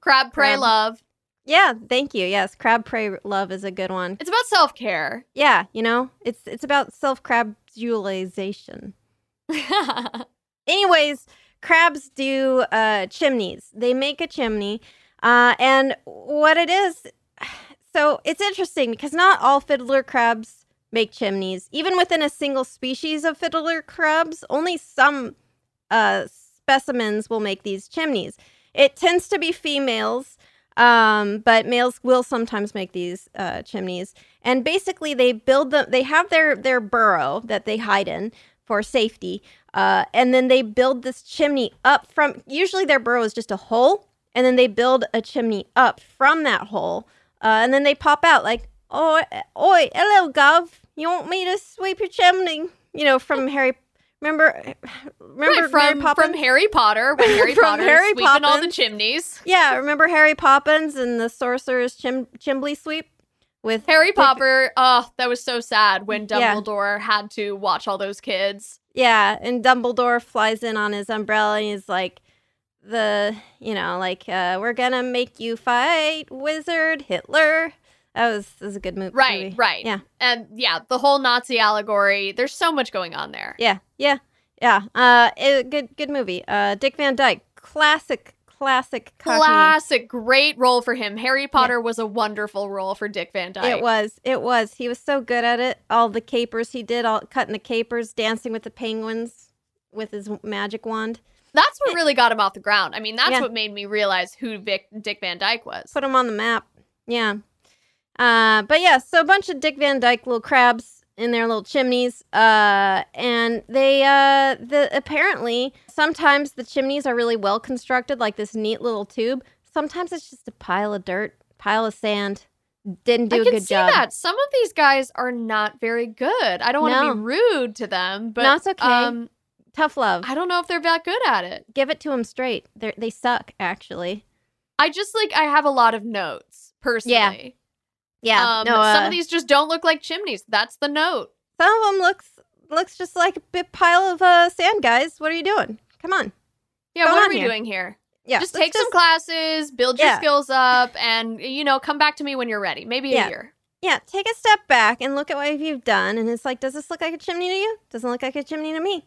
Crab pray Crab. love. Yeah, thank you. Yes, Crab Pray Love is a good one. It's about self care. Yeah, you know, it's it's about self crabulization. <laughs> Anyways, crabs do uh, chimneys. They make a chimney, uh, and what it is, <sighs> so it's interesting because not all fiddler crabs make chimneys. Even within a single species of fiddler crabs, only some uh, specimens will make these chimneys. It tends to be females, um, but males will sometimes make these uh, chimneys. And basically, they build them. They have their their burrow that they hide in for safety, uh, and then they build this chimney up from. Usually, their burrow is just a hole, and then they build a chimney up from that hole, uh, and then they pop out like, "Oh, oi, hello, Gov. You want me to sweep your chimney?" You know, from Harry. Remember, remember Right, from Mary Poppins? from Harry Potter when <laughs> Harry From Potter Harry sweeping all the chimneys. Yeah, remember Harry Poppins and the Sorcerer's chim- Chimbley Sweep with Harry with- Popper, oh, that was so sad when Yeah. Dumbledore had to watch all those kids. Yeah, and Dumbledore flies in on his umbrella and he's like, the you know like uh, we're gonna make you fight wizard Hitler. That was, that was a good movie. Right, right. Yeah, And yeah, the whole Nazi allegory, there's so much going on there. yeah, yeah, yeah. Uh, it, good good movie. Uh, Dick Van Dyke, classic classic cockney. Classic, great role for him. Harry Potter was a wonderful role for Dick Van Dyke. It was. It was. He was so good at it. All the capers he did, all cutting the capers, dancing with the penguins with his magic wand. That's what really got him off the ground. I mean, that's Yeah. what made me realize who Vic, Dick Van Dyke was. Put him on the map. Yeah. Uh, but yeah, so a bunch of Dick Van Dyke little crabs in their little chimneys. Uh, and they, uh, the apparently sometimes the chimneys are really well constructed, like this neat little tube. Sometimes it's just a pile of dirt, pile of sand. Didn't do I a can good see job. that. Some of these guys are not very good. I don't want to No. be rude to them, but No, it's okay. um, Tough love. I don't know if they're that good at it. Give it to them straight. They they suck actually. I just like I have a lot of notes personally. Yeah. Um, no, some uh, of these just don't look like chimneys. That's the note. Some of them looks looks just like a big pile of uh, sand, guys. What are you doing? Come on. Yeah, Going what are we here? doing here? Yeah, just take some classes, build your Yeah. skills up, and you know, come back to me when you're ready. Maybe Yeah. a year. Yeah, take a step back and look at what you've done, and it's like, does this look like a chimney to you? Doesn't look like a chimney to me.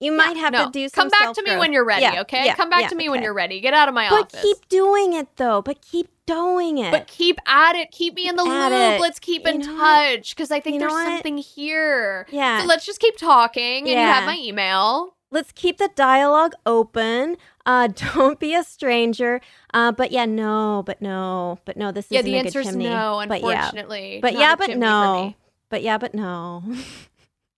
You might have no, to do some. come back to me when you're ready. Yeah, okay, yeah, come back yeah, to me when you're ready. Get out of my But office. But keep doing it though. But keep doing it. But keep at it. Keep me in the At loop. it. Let's keep in You what? touch because I think You there's something here. yeah, So let's just keep talking, and you have my email. let's keep the dialogue open. Uh, <laughs> don't be a stranger. Uh, but yeah, no, but no, but no. This is yeah. the answer is no. But yeah, Unfortunately, but yeah, but no. But yeah, but no. <laughs>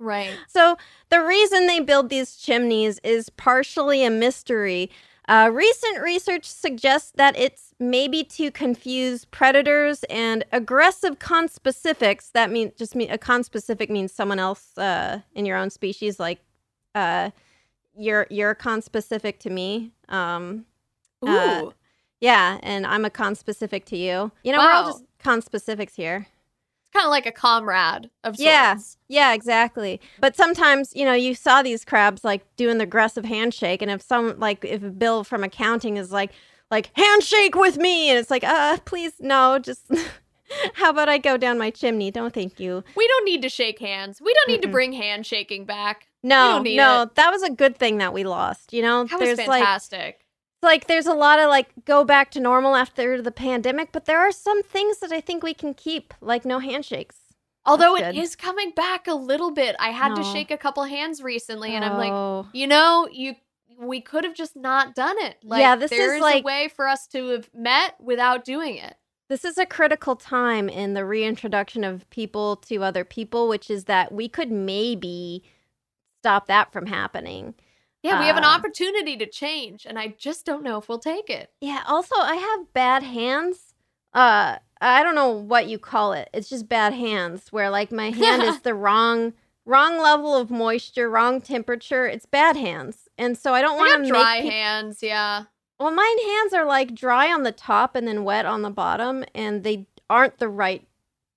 Right. So the reason they build these chimneys is partially a mystery. Uh, recent research suggests that it's maybe to confuse predators and aggressive conspecifics. That means just mean a conspecific means someone else uh, in your own species, like uh, you're you're conspecific to me. Um, Ooh. Uh, yeah, and I'm a conspecific to you. You know, we're all just conspecifics here. Kind of like a comrade of sorts. Yeah. Yeah, exactly. But sometimes, you know, you saw these crabs like doing the aggressive handshake, and if some like if Bill from accounting is like like handshake with me, and it's like, uh, please no, just <laughs> how about I go down my chimney? Don't thank you. We don't need to shake hands. We don't need to Mm-mm. bring handshaking back. No, no, it. that was a good thing that we lost. You know, That was there's like fantastic. like there's a lot of like go back to normal after the pandemic, but there are some things that I think we can keep, like no handshakes. Although it is coming back a little bit. I had to shake a couple hands recently, and I'm like, Oh. you know, you we could have just not done it. Like, Yeah, this there is is like- a way for us to have met without doing it. This is a critical time in the reintroduction of people to other people, which is that we could maybe stop that from happening. Yeah, we have an Uh, opportunity to change, and I just don't know if we'll take it. Yeah, also I have bad hands. Uh I don't know what you call it. It's just bad hands where like my hand is <laughs> the wrong wrong level of moisture, wrong temperature. It's bad hands. And so I don't want to dry make peop- hands, yeah. Well, mine hands are like dry on the top and then wet on the bottom, and they aren't the right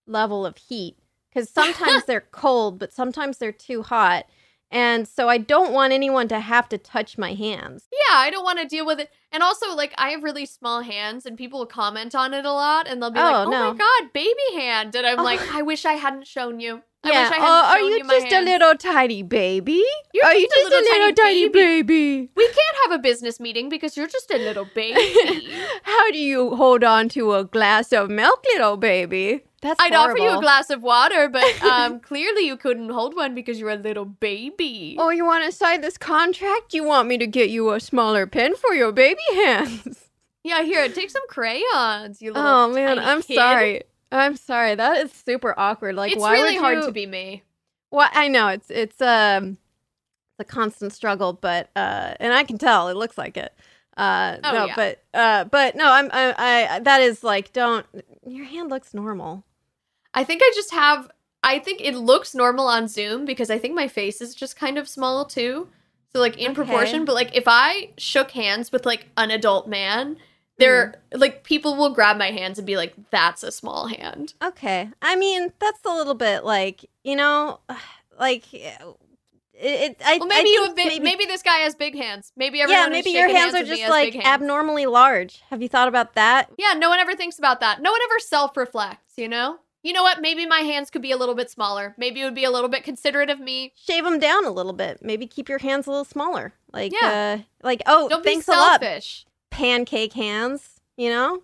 level of heat because sometimes <laughs> they're cold, but sometimes they're too hot. And so I don't want anyone to have to touch my hands. Yeah, I don't want to deal with it. And also, like, I have really small hands, and people will comment on it a lot, and they'll be like, Oh, "Oh no. my god, baby hand!" And I'm Oh. like, "I wish I hadn't shown you. I yeah. wish I oh, hadn't shown you. oh, are you you just a little tiny baby? You're are you just a just a little little tiny tiny baby? We can't have a business meeting because you're just a little <laughs> baby. How do you hold on to a glass of milk, little baby? That's I'd offer you a glass of water, but <laughs> um, clearly you couldn't hold one because you're a little baby. Oh, you want to sign this contract? You want me to get you a smaller pen for your baby hands? Yeah, here, take some crayons. You little Oh man, I'm kid. sorry. I'm sorry. That is super awkward. Like, it's why really would hard you... to be me. Well, I know it's it's um it's a constant struggle, but uh, and I can tell it looks like it. Uh, Oh, no, yeah. but uh, but no, I'm I, I that is like don't your hand looks normal. I think I just have. I think it looks normal on Zoom because I think my face is just kind of small too. So like in Okay. proportion, but like if I shook hands with like an adult man, there Hmm. like people will grab my hands and be like, "That's a small hand." Okay, I mean that's a little bit like you know, <sighs> like it. it I, Well, maybe you have big, maybe, this guy has big hands. Maybe everyone yeah, maybe your shaking hands are just like abnormally large. Have you thought about that? Yeah, no one ever thinks about that. No one ever self reflects, you know? You know what? Maybe my hands could be a little bit smaller. Maybe it would be a little bit considerate of me. Shave them down a little bit. Maybe keep your hands a little smaller. Like Yeah. uh, like oh, Don't thanks be a lot. selfish. pancake hands, you know?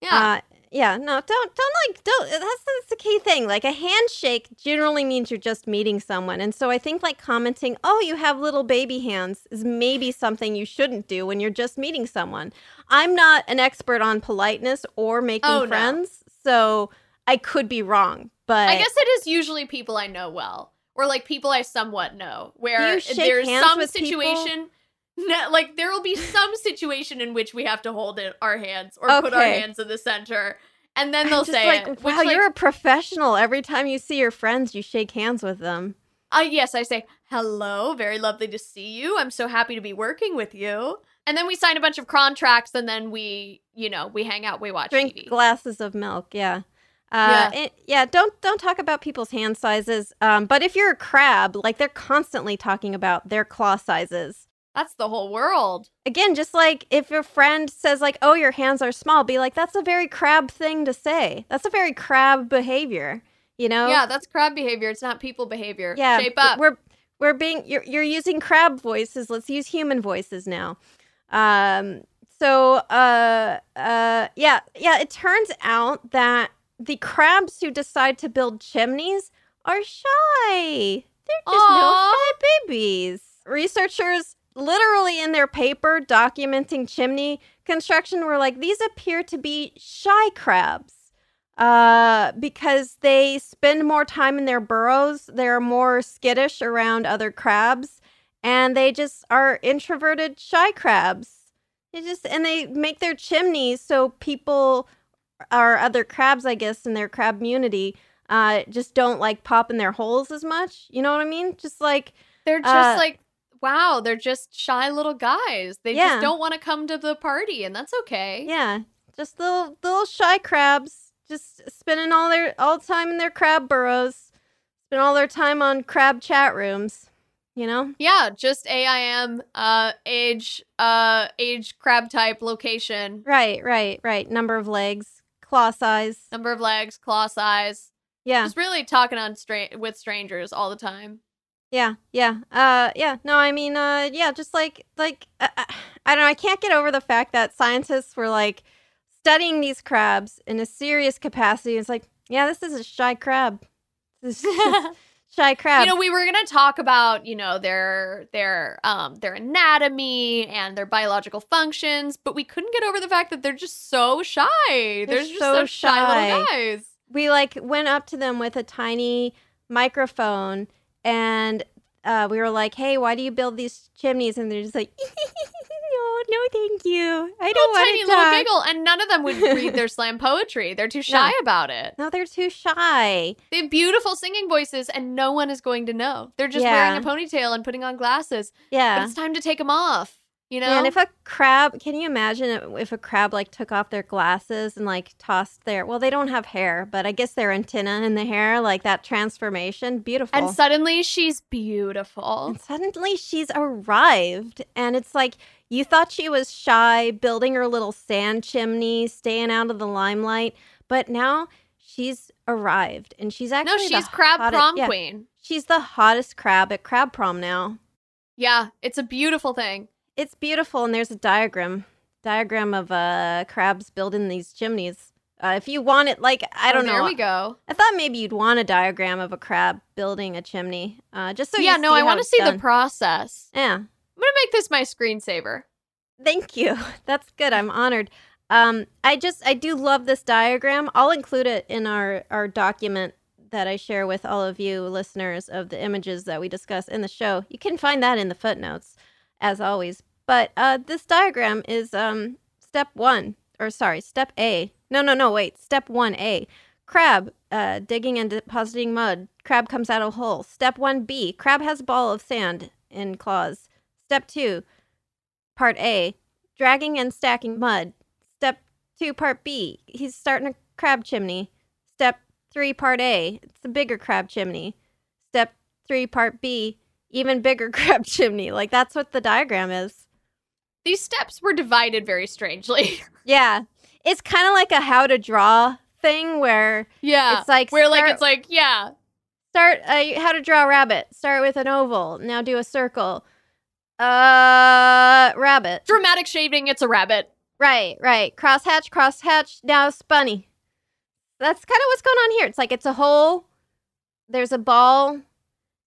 Yeah. Uh, yeah, no, don't don't like don't that's that's the key thing. Like a handshake generally means you're just meeting someone. And so I think like commenting, "Oh, you have little baby hands" is maybe something you shouldn't do when you're just meeting someone. I'm not an expert on politeness or making Oh, no. friends, so I could be wrong. But I guess it is usually people I know well, or like people I somewhat know, where there's some situation. <laughs> No, like there will be some situation in which we have to hold it, our hands or put our hands in the center, and then they'll say like, it. wow, which, you're a professional. Every time you see your friends, you shake hands with them. Uh, yes, I say, hello, very lovely to see you. I'm so happy to be working with you. And then we sign a bunch of contracts and then we, you know, we hang out, we watch drink TV. glasses of milk yeah uh, Yeah. it- yeah don't don't talk about people's hand sizes um, but if you're a crab like they're constantly talking about their claw sizes That's the whole world. again just like if your friend says like oh your hands are small be like that's a very crab thing to say that's a very crab behavior you know Yeah, that's crab behavior. It's not people behavior. yeah Shape up. we're we're being you're, you're using crab voices let's use human voices now um so uh uh yeah yeah it turns out that the crabs who decide to build chimneys are shy they're just Aw. no shy babies researchers literally in their paper documenting chimney construction were like these appear to be shy crabs uh, because they spend more time in their burrows. They're more skittish around other crabs, and they just are introverted, shy crabs. They just and they make their chimneys so people or other crabs, I guess, in their crab community, uh, just don't like pop in their holes as much. You know what I mean? Just like they're just uh, like, wow, they're just shy little guys. They Yeah. just don't want to come to the party, and that's okay. yeah, just little little shy crabs, just spending all their all time in their crab burrows, spend all their time on crab chat rooms. You know? Yeah, just AIM, uh, age, uh, age, crab type, location, Right, right, right. Number of legs, claw size. number of legs, claw size. Yeah, Just really talking on stra- with strangers all the time. yeah, yeah. Uh, yeah. No, I mean, uh, yeah. Just like, like, uh, uh, I don't know. I can't get over the fact that scientists were like studying these crabs in a serious capacity. It's like, yeah, this is a shy crab. <laughs> <laughs> Shy crab. You know, we were gonna talk about, you know, their their um their anatomy and their biological functions, but we couldn't get over the fact that they're just so shy. They're, They're just so so shy, little guys. we like went up to them with a tiny microphone and uh, we were like, "Hey, why do you build these chimneys?" And they're just like, <laughs> "No, no, thank you. I don't want tiny little talk." giggle, and none of them would read their <laughs> slam poetry. They're too shy about it. No, they're too shy. They have beautiful singing voices, and no one is going to know. They're just Yeah. wearing a ponytail and putting on glasses. But Yeah. it's time to take them off. You know? Yeah, and if a crab, can you imagine if a crab like took off their glasses and like tossed their, well, they don't have hair, but I guess their antenna in the hair, like that transformation, beautiful. and suddenly she's beautiful. And suddenly she's arrived, and it's like you thought she was shy, building her little sand chimney, staying out of the limelight, but now she's arrived, and she's No, actually the she's crab hottest- prom yeah, queen. She's the hottest crab at crab prom now. Yeah, it's a beautiful thing. It's beautiful, and there's a diagram, diagram of uh crabs building these chimneys. Uh, if you want it, like I Oh, don't know, There we go. I thought maybe you'd want a diagram of a crab building a chimney, uh, just so yeah, you no, see I want to see done. the process. yeah. I'm gonna make this my screensaver. Thank you. <laughs> That's good. I'm honored. Um, I just I do love this diagram. I'll include it in our our document that I share with all of you listeners of the images that we discuss in the show. You can find that in the footnotes, as always. But uh, this diagram is um step one, or sorry, step A. No, no, no. Wait, step one A. Crab uh, digging and depositing mud. Crab comes out of hole. Step one B. Crab has ball of sand in claws. Step two. Part A, dragging and stacking mud. Step 2, Part B, he's starting a crab chimney. Step 3, Part A, it's a bigger crab chimney. Step 3, Part B, even bigger <laughs> crab chimney. Like, that's what the diagram is. These steps were divided very strangely. <laughs> Yeah. It's kind of like a how to draw thing where yeah, It's like where like it's like yeah, start uh, how to draw a rabbit. Start with an oval. Now do a circle. Uh, rabbit. Dramatic shaving, it's a rabbit. Right, right. Crosshatch, crosshatch. Now spunny. That's kind of what's going on here. It's like it's a hole. There's a ball.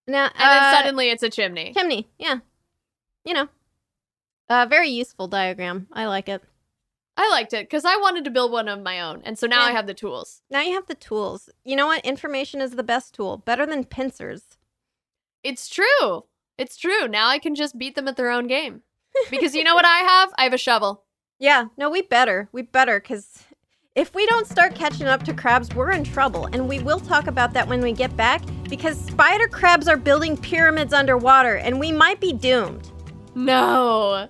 Now, And then uh, suddenly it's a chimney. chimney. Yeah, you know, uh, very useful diagram. I like it. I liked it because I wanted to build one of my own. And so now I have the tools. Now you have the tools. You know what? Information is the best tool. Better than pincers. It's true. It's true. Now I can just beat them at their own game. Because you know what I have? I have a shovel. Yeah, no, we better. We better, because if we don't start catching up to crabs, we're in trouble. And we will talk about that when we get back, because spider crabs are building pyramids underwater, and we might be doomed. No.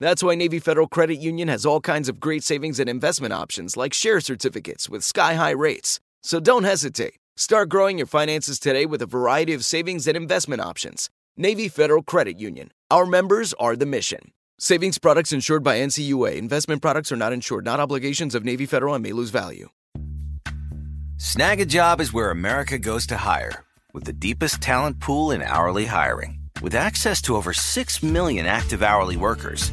That's why Navy Federal Credit Union has all kinds of great savings and investment options like share certificates with sky high rates. So don't hesitate. Start growing your finances today with a variety of savings and investment options. Navy Federal Credit Union. Our members are the mission. Savings products insured by NCUA. Investment products are not insured, not obligations of Navy Federal and may lose value. Snagajob is where America goes to hire, with the deepest talent pool in hourly hiring. With access to over 6 million active hourly workers,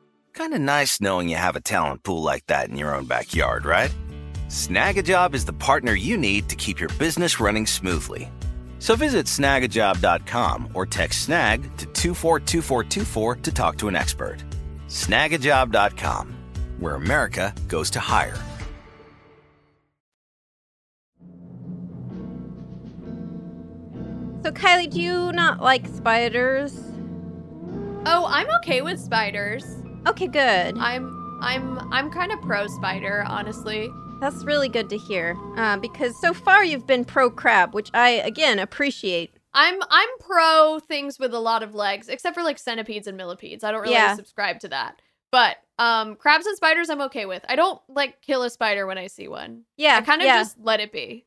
Kind of nice knowing you have a talent pool like that in your own backyard, right? Snagajob is the partner you need to keep your business running smoothly. So visit snagajob.com or text snag to 242424 to talk to an expert. Snagajob.com, where America goes to hire. So, Kylie, do you not like spiders? Oh, I'm okay with spiders. Okay, good. I'm I'm I'm kind of pro spider, honestly. That's really good to hear. Uh, because so far you've been pro crab, which I again appreciate. I'm I'm pro things with a lot of legs, except for like centipedes and millipedes. I don't really Yeah. subscribe to that. But um crabs and spiders I'm okay with. I don't like kill a spider when I see one. Yeah, I kind of yeah. just let it be.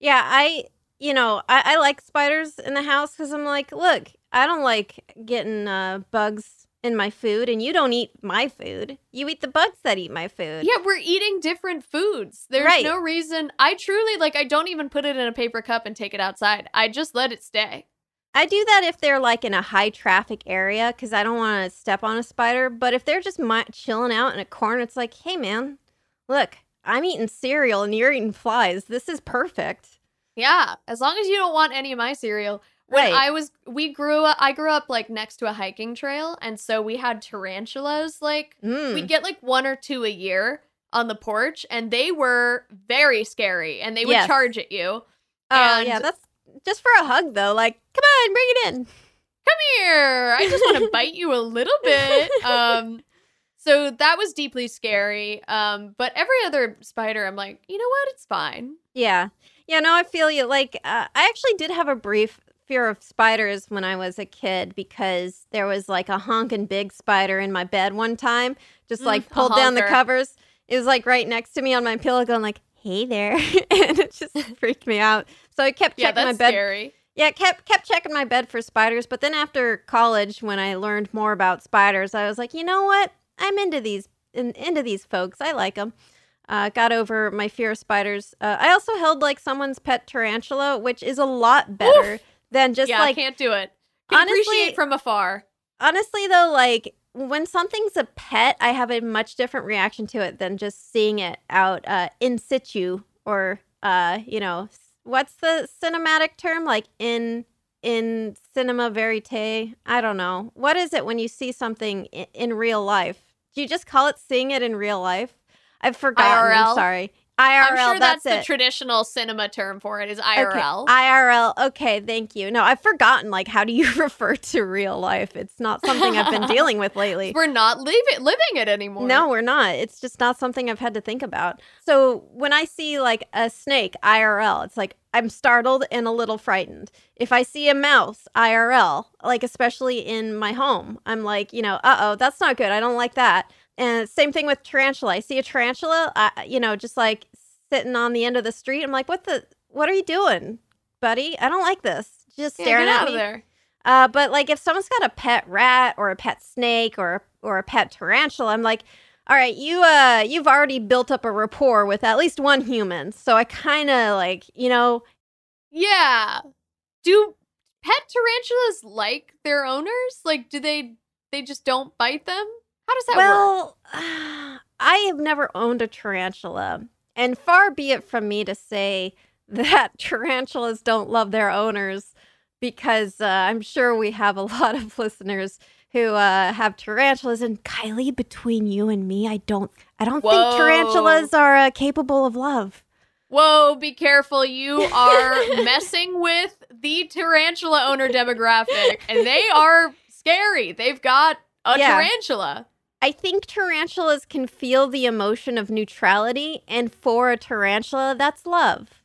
Yeah, I, you know, I, I like spiders in the house because I'm like, look, I don't like getting uh, bugs in my food, and you don't eat my food. You eat the bugs that eat my food. Yeah, we're eating different foods. There's Right. no reason. I truly like I don't even put it in a paper cup and take it outside. I just let it stay. I do that if they're like in a high traffic area because I don't want to step on a spider. But if they're just mi- chilling out in a corner, it's like, hey, man, look, I'm eating cereal and you're eating flies. This is perfect. Yeah, as long as you don't want any of my cereal. When Right. I was, we grew up. I grew up like next to a hiking trail, and so we had tarantulas. Like Mm. we'd get like one or two a year on the porch, and they were very scary, and they would Yes. charge at you. Oh, and- yeah, that's just for a hug, though. Like, come on, bring it in. Come here, I just want to <laughs> bite you a little bit. Um, so that was deeply scary. Um, but every other spider, I'm like, you know what? It's fine. Yeah. Yeah, no, I feel you. Like, uh, I actually did have a brief fear of spiders when I was a kid because there was like a honking big spider in my bed one time, just Mm, like a pulled down the covers. It was like right next to me on my pillow, going like, "Hey there," <laughs> and it just <laughs> freaked me out. So I kept Yeah, checking that's my bed. scary. Yeah, kept kept checking my bed for spiders. But then after college, when I learned more about spiders, I was like, you know what? I'm into these in, into these folks. I like them. Uh, got over my fear of spiders. Uh, I also held like someone's pet tarantula, which is a lot better than just yeah, like I can't do it. Can Honestly- appreciate from afar. honestly though like when something's a pet i have a much different reaction to it than just seeing it out uh in situ or uh you know what's the cinematic term? Like in in cinema verite? I don't know. What is it when you see something in, in real life? Do you just call it seeing it in real life? I've forgotten. I'm sorry irl I'm sure that's, that's, the traditional cinema term for it is Okay, IRL. IRL. Okay, thank you. No, I've forgotten. Like, how do you <laughs> refer to real life? It's not something I've been <laughs> dealing with lately. We're not living living it anymore. No, we're not. It's just not something I've had to think about. So when I see like a snake IRL, it's like I'm startled and a little frightened. If I see a mouse IRL, like especially in my home, I'm like, you know, uh oh, that's not good. I don't like that. And same thing with tarantula. I see a tarantula, uh, you know, just like sitting on the end of the street. I'm like, what the? What are you doing, buddy? I don't like this. Just Yeah, staring at me. of there. Uh, but like if someone's got a pet rat or a pet snake or or a pet tarantula, I'm like, all right, you uh you've already built up a rapport with at least one human. So I kind of like, you know, Yeah. Do pet tarantulas like their owners? Like, do they? They just don't bite them. How does that work? well, <sighs> I have never owned a tarantula, and far be it from me to say <laughs> that tarantulas don't love their owners because uh, I'm sure we have a <laughs> lot of listeners who uh, have tarantulas. And Kylie, between you and me, I don't, I don't Whoa. think tarantulas are uh, capable of love. Whoa, be careful. You <laughs> are messing with the tarantula owner demographic, and they are scary. They've got a Yeah. tarantula. I think tarantulas can feel the emotion of neutrality, and for a tarantula, that's love.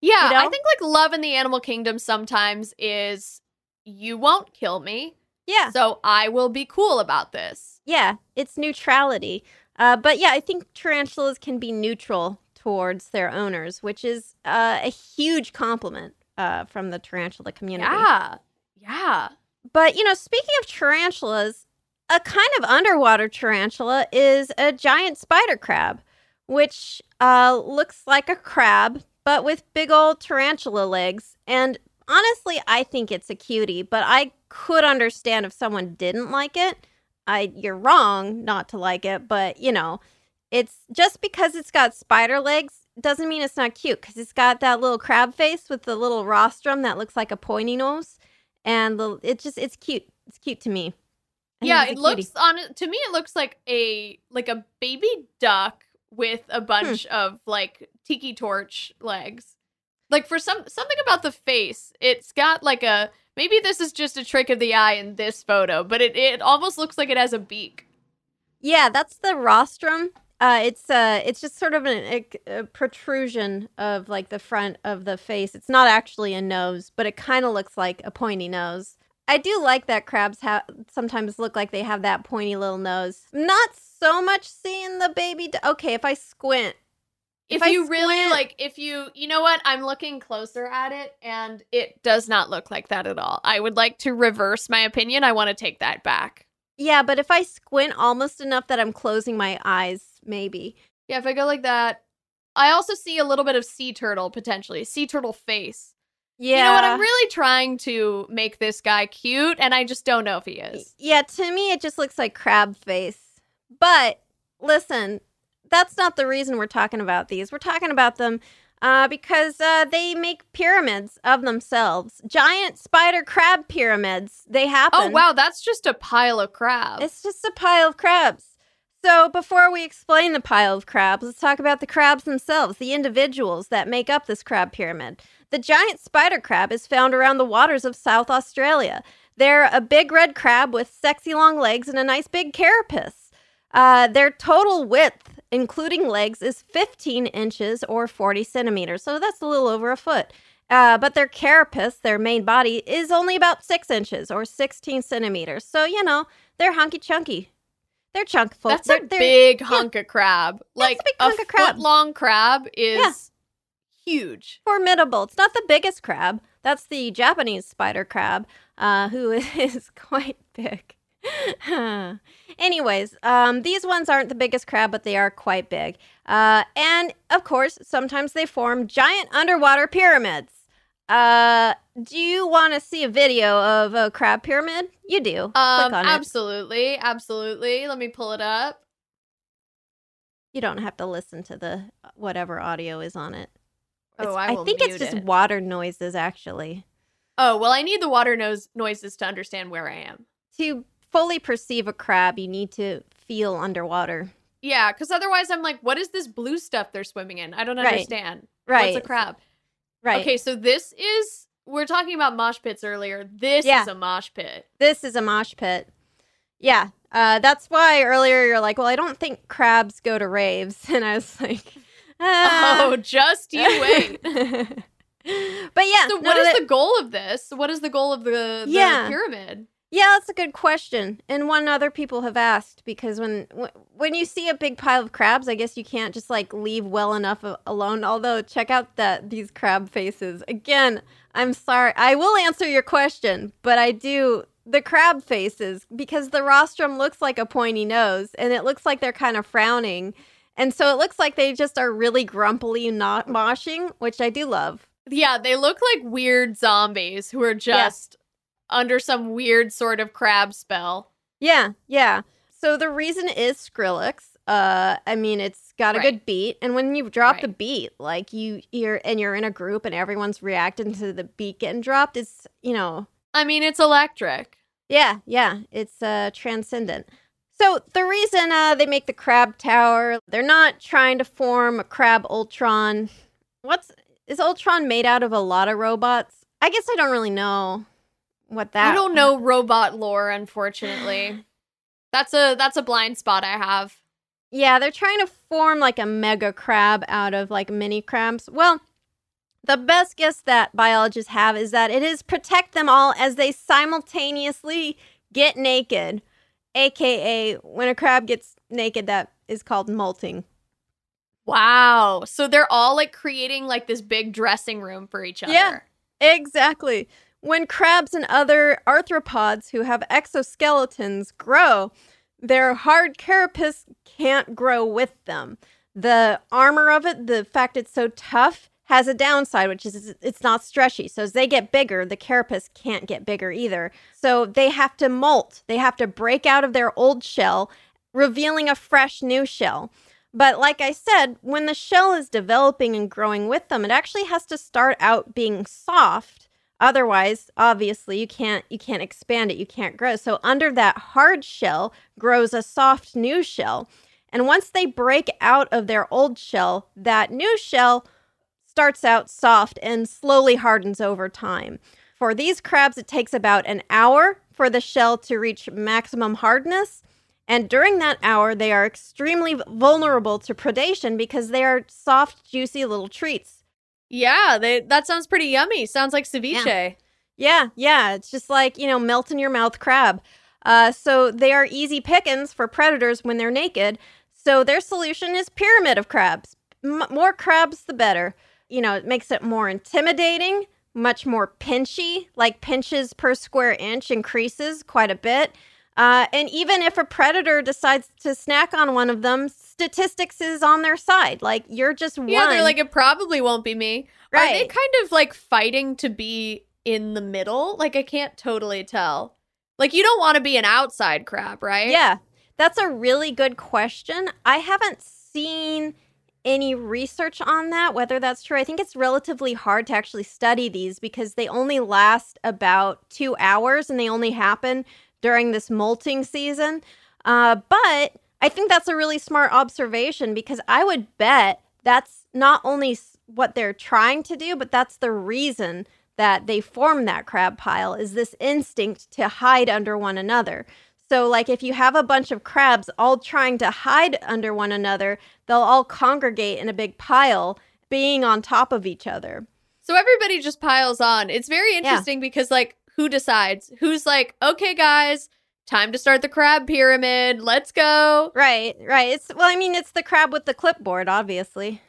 Yeah, You I think like love in the animal kingdom sometimes is you won't kill me, Yeah, so I will be cool about this. yeah, it's neutrality. Uh, but yeah, I think tarantulas can be neutral towards their owners, which is uh, a huge compliment uh, from the tarantula community. Yeah. Yeah. But, you know, speaking of tarantulas, a kind of underwater tarantula is a giant spider crab, which uh, looks like a crab, but with big old tarantula legs. And honestly, I think it's a cutie, but I could understand if someone didn't like it. I you're wrong not to like it, but you know, it's just because it's got spider legs doesn't mean it's not cute because it's got that little crab face with the little rostrum that looks like a pointy nose and the it just it's cute. It's cute to me. I yeah, it looks cutie. on to me it looks like a like a baby duck with Hmm. a bunch of like tiki torch legs. Like for some something about the face, it's got like a maybe this is just a trick of the eye in this photo, but it it almost looks like it has a beak. Yeah, that's the rostrum. Uh, it's uh, it's just sort of an, a, a protrusion of like the front of the face. It's not actually a nose, but it kind of looks like a pointy nose. I do like that crabs have sometimes look like they have that pointy little nose. Not so much seeing the baby. D- okay, if I squint, If, If you really like if you you know what, I'm looking closer at it and it does not look like that at all. I would like to reverse my opinion. I want to take that back. yeah, but if I squint almost enough that I'm closing my eyes, maybe. Yeah, if I go like that, I also see a little bit of sea turtle potentially, sea turtle face. Yeah, You know what? I'm really trying to make this guy cute, and I just don't know if he is. Yeah, to me, it just looks like crab face. But listen, that's not the reason we're talking about these. We're talking about them uh, because uh, they make pyramids of themselves. Giant spider crab pyramids. They happen. Oh wow, that's just a pile of crabs. It's just a pile of crabs. So, before we explain the pile of crabs, let's talk about the crabs themselves, the individuals that make up this crab pyramid. The giant spider crab is found around the waters of South Australia. They're a big red crab with sexy long legs and a nice big carapace. Uh, their total width, including legs, is 15 inches or 40 centimeters, so that's a little over a foot. Uh, but their carapace, their main body, is only about six inches or 16 centimeters. So, you know, they're hunky chunky. They're chunkful. That's they're, a they're- big hunk of crab. Like a big hunk of crab. foot long crab is Yeah. Huge. formidable. It's not the biggest crab. That's the Japanese spider crab, uh, who <laughs> is quite big. <laughs> Anyways, um, these ones aren't the biggest crab, but they are quite big. Uh, and of course, sometimes they form giant underwater pyramids. Uh, do you want to see a video of a crab pyramid? You do. Um, Click on it. absolutely, absolutely. Let me pull it up. You don't have to listen to the whatever audio is on it. Oh, I will think it's just it. water noises, actually. Oh, well, I need the water nose noises to understand where I am. To fully perceive a crab, you need to feel underwater. Yeah, because otherwise I'm like, what is this blue stuff they're swimming in? I don't understand. Right. What's a crab? Right. Okay, so this is we're talking about mosh pits earlier. This Yeah. is a mosh pit. This is a mosh pit. Yeah. Uh, that's why earlier you're like, well, I don't think crabs go to raves. <laughs> And I was like. Oh, <laughs> just you wait. <laughs> but yeah. So no, what is that- the goal of this? What is the goal of the, the Yeah. pyramid? Yeah, that's a good question, and one other people have asked because when wh- when you see a big pile of crabs, I guess you can't just like leave well enough alone. Although, check out that these crab faces again. I'm sorry, I will answer your question, but I do the crab faces because the rostrum looks like a pointy nose, and it looks like they're kind of frowning, and so it looks like they just are really grumpily not moshing, which I do love. Yeah, they look like weird zombies who are just under some weird sort of crab spell. Yeah, yeah. So the reason is Skrillex. Uh, I mean, it's got a Right. good beat, and when you drop the beat, like you, you're and you're in a group, and everyone's reacting to the beat getting dropped. It's you know, I mean, it's electric. yeah, yeah. It's uh transcendent. So the reason uh they make the crab tower, they're not trying to form a crab Ultron. What's is Ultron made out of a lot of robots? I guess I don't really know what that. I don't know robot lore, unfortunately. <sighs> that's a that's a blind spot I have. Yeah, they're trying to form like a mega crab out of like mini crabs. Well, the best guess that biologists have is that it is protect them all as they simultaneously get naked. AKA, when a crab gets naked, that is called molting. Wow. So they're all like creating like this big dressing room for each other. Yeah. Exactly. When crabs and other arthropods who have exoskeletons grow, their hard carapace can't grow with them. The armor of it, the fact it's so tough, has a downside, which is it's not stretchy. So as they get bigger, the carapace can't get bigger either. So they have to molt. They have to break out of their old shell, revealing a fresh new shell. But like I said, when the shell is developing and growing with them, it actually has to start out being soft. Otherwise, obviously, you can't you can't expand it, you can't grow. So under that hard shell grows a soft new shell. And once they break out of their old shell, that new shell starts out soft and slowly hardens over time. For these crabs, it takes about an hour for the shell to reach maximum hardness. And during that hour, they are extremely vulnerable to predation because they are soft, juicy little treats. Yeah, they, that sounds pretty yummy. Sounds like ceviche. Yeah, yeah. It's just like, you know, melt in your mouth crab. Uh, so they are easy pickings for predators when they're naked. So their solution is pyramid of crabs. M- more crabs, the better. You know, it makes it more intimidating, much more pinchy, like pinches per square inch increases quite a bit. Uh, and even if a predator decides to snack on one of them, statistics is on their side. Like you're just one. Yeah, they're like, it probably won't be me. Are they Right. kind of like fighting to be in the middle? Like, I can't totally tell. Like, you don't want to be an outside crab, right? Yeah, that's a really good question. I haven't seen any research on that, whether that's true. I think it's relatively hard to actually study these because they only last about two hours and they only happen during this molting season. Uh, but I think that's a really smart observation because I would bet that's not only what they're trying to do, but that's the reason that they form that crab pile is this instinct to hide under one another. So, like, if you have a bunch of crabs all trying to hide under one another, they'll all congregate in a big pile, being on top of each other. So everybody just piles on. It's very interesting because, like, who decides? Who's like, okay, guys, time to start the crab pyramid. Let's go. Right, right. It's well, I mean, it's the crab with the clipboard, obviously.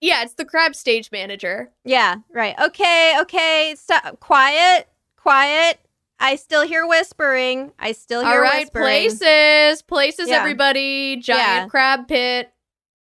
Yeah, it's the crab stage manager. Yeah, right. Okay, okay. Stop. Quiet, quiet. I still hear whispering. I still hear All right, whispering. places, places, Yeah. everybody. Giant Yeah. crab pit.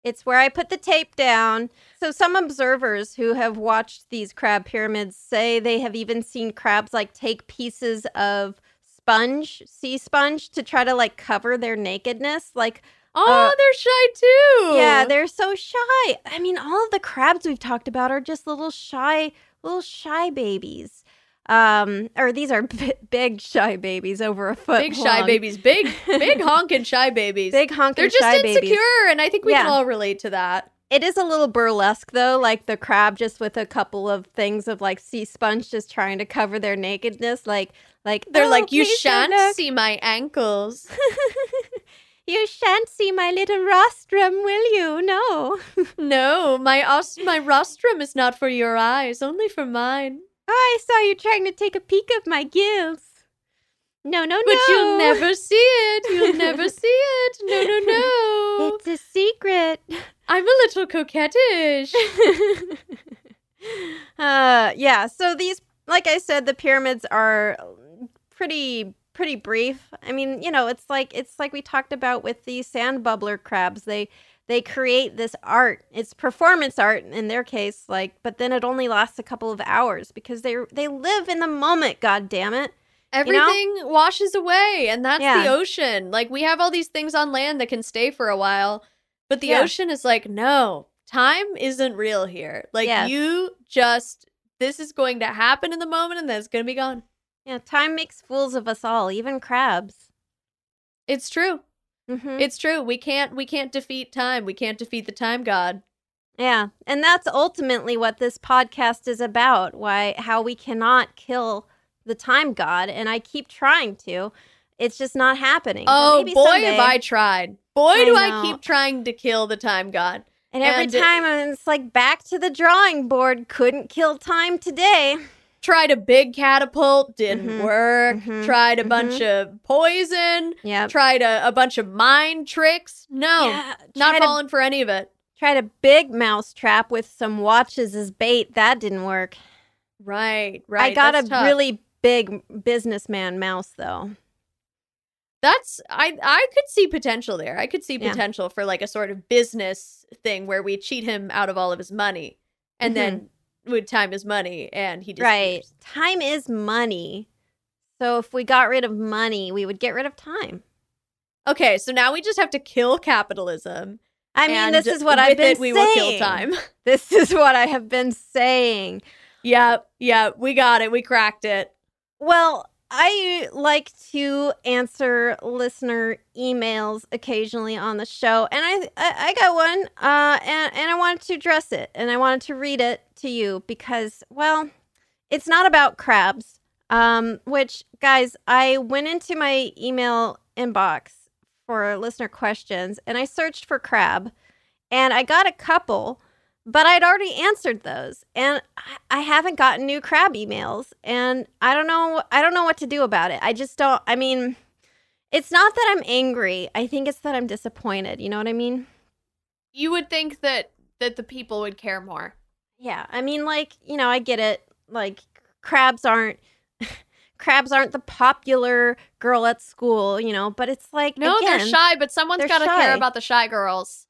It's where I put the tape down. So some observers who have watched these crab pyramids say they have even seen crabs like take pieces of sponge, sea sponge to try to like cover their nakedness. Like Oh, Uh, they're shy too. yeah, they're so shy. I mean, all of the crabs we've talked about are just little shy little shy babies. Um or these are <laughs> b- big shy babies over a foot. big shy babies. Big, <laughs> big honking shy babies. Big honking shy babies. They're just insecure, babies. and I think we can all relate to that. It is a little burlesque though, like the crab just with a couple of things of like sea sponge just trying to cover their nakedness. Like like They're "Oh, like, you shan't look." see my ankles. <laughs> you shan't see my little rostrum, will you? No. no, my os- my rostrum is not for your eyes, only for mine. I saw you trying to take a peek of my gills. No, no, But no. But you'll never see it. You'll never <laughs> see it. No, no, no. It's a secret. I'm a little coquettish. <laughs> uh yeah, so these like I said the pyramids are pretty pretty brief. I mean, you know, it's like it's like we talked about with the sand bubbler crabs. They they create this art. It's performance art in their case, like but then it only lasts a couple of hours because they they live in the moment, god damn it. Everything washes away, and that's the ocean. Like, we have all these things on land that can stay for a while, but the Yeah. ocean is like, no, time isn't real here. Like, Yes. you just, this is going to happen in the moment, and then it's going to be gone. Yeah, time makes fools of us all, even crabs. It's true. Mhm. It's true. We can't, we can't defeat time. We can't defeat the time god. Yeah, and that's ultimately what this podcast is about. Why how we cannot kill the time god, and I keep trying to. It's just not happening. Oh maybe boy, someday. have I tried. Boy, I do I keep trying to kill the time god. And every and- time it's like back to the drawing board. Couldn't kill time today. Tried a big catapult, didn't Mhm, work. mhm, Tried a bunch of poison. Yeah. Tried a, a bunch of mind tricks. No, Yeah, not tried a- falling for any of it. Tried a big mouse trap with some watches as bait. That didn't work. Right, right. I got that's a tough. really big businessman mouse though. That's I I could see potential there. I could see Yeah. potential for like a sort of business thing where we cheat him out of all of his money, and then would time is money, and he disappears. Right. Time is money. So if we got rid of money, we would get rid of time. Okay, so now we just have to kill capitalism. I mean, this is what I've been it, we saying. will kill time. <laughs> This is what I have been saying. yeah, yeah, we got it. We cracked it. Well, I like to answer listener emails occasionally on the show, and I I, I got one, uh, and and I wanted to address it, and I wanted to read it to you because, well, it's not about crabs. Um, which guys, I went into my email inbox for listener questions, and I searched for crab, and I got a couple but I'd already answered those and I- haven't gotten new crab emails and I don't know I don't know what to do about it. I just don't I mean it's not that I'm angry. I think it's that I'm disappointed. You know what I mean? You would think that that the people would care more. Yeah. I mean like, you know, I get it. Like crabs aren't <laughs> crabs aren't the popular girl at school, you know, but it's like No, again, they're shy, but someone's got to care about the shy girls.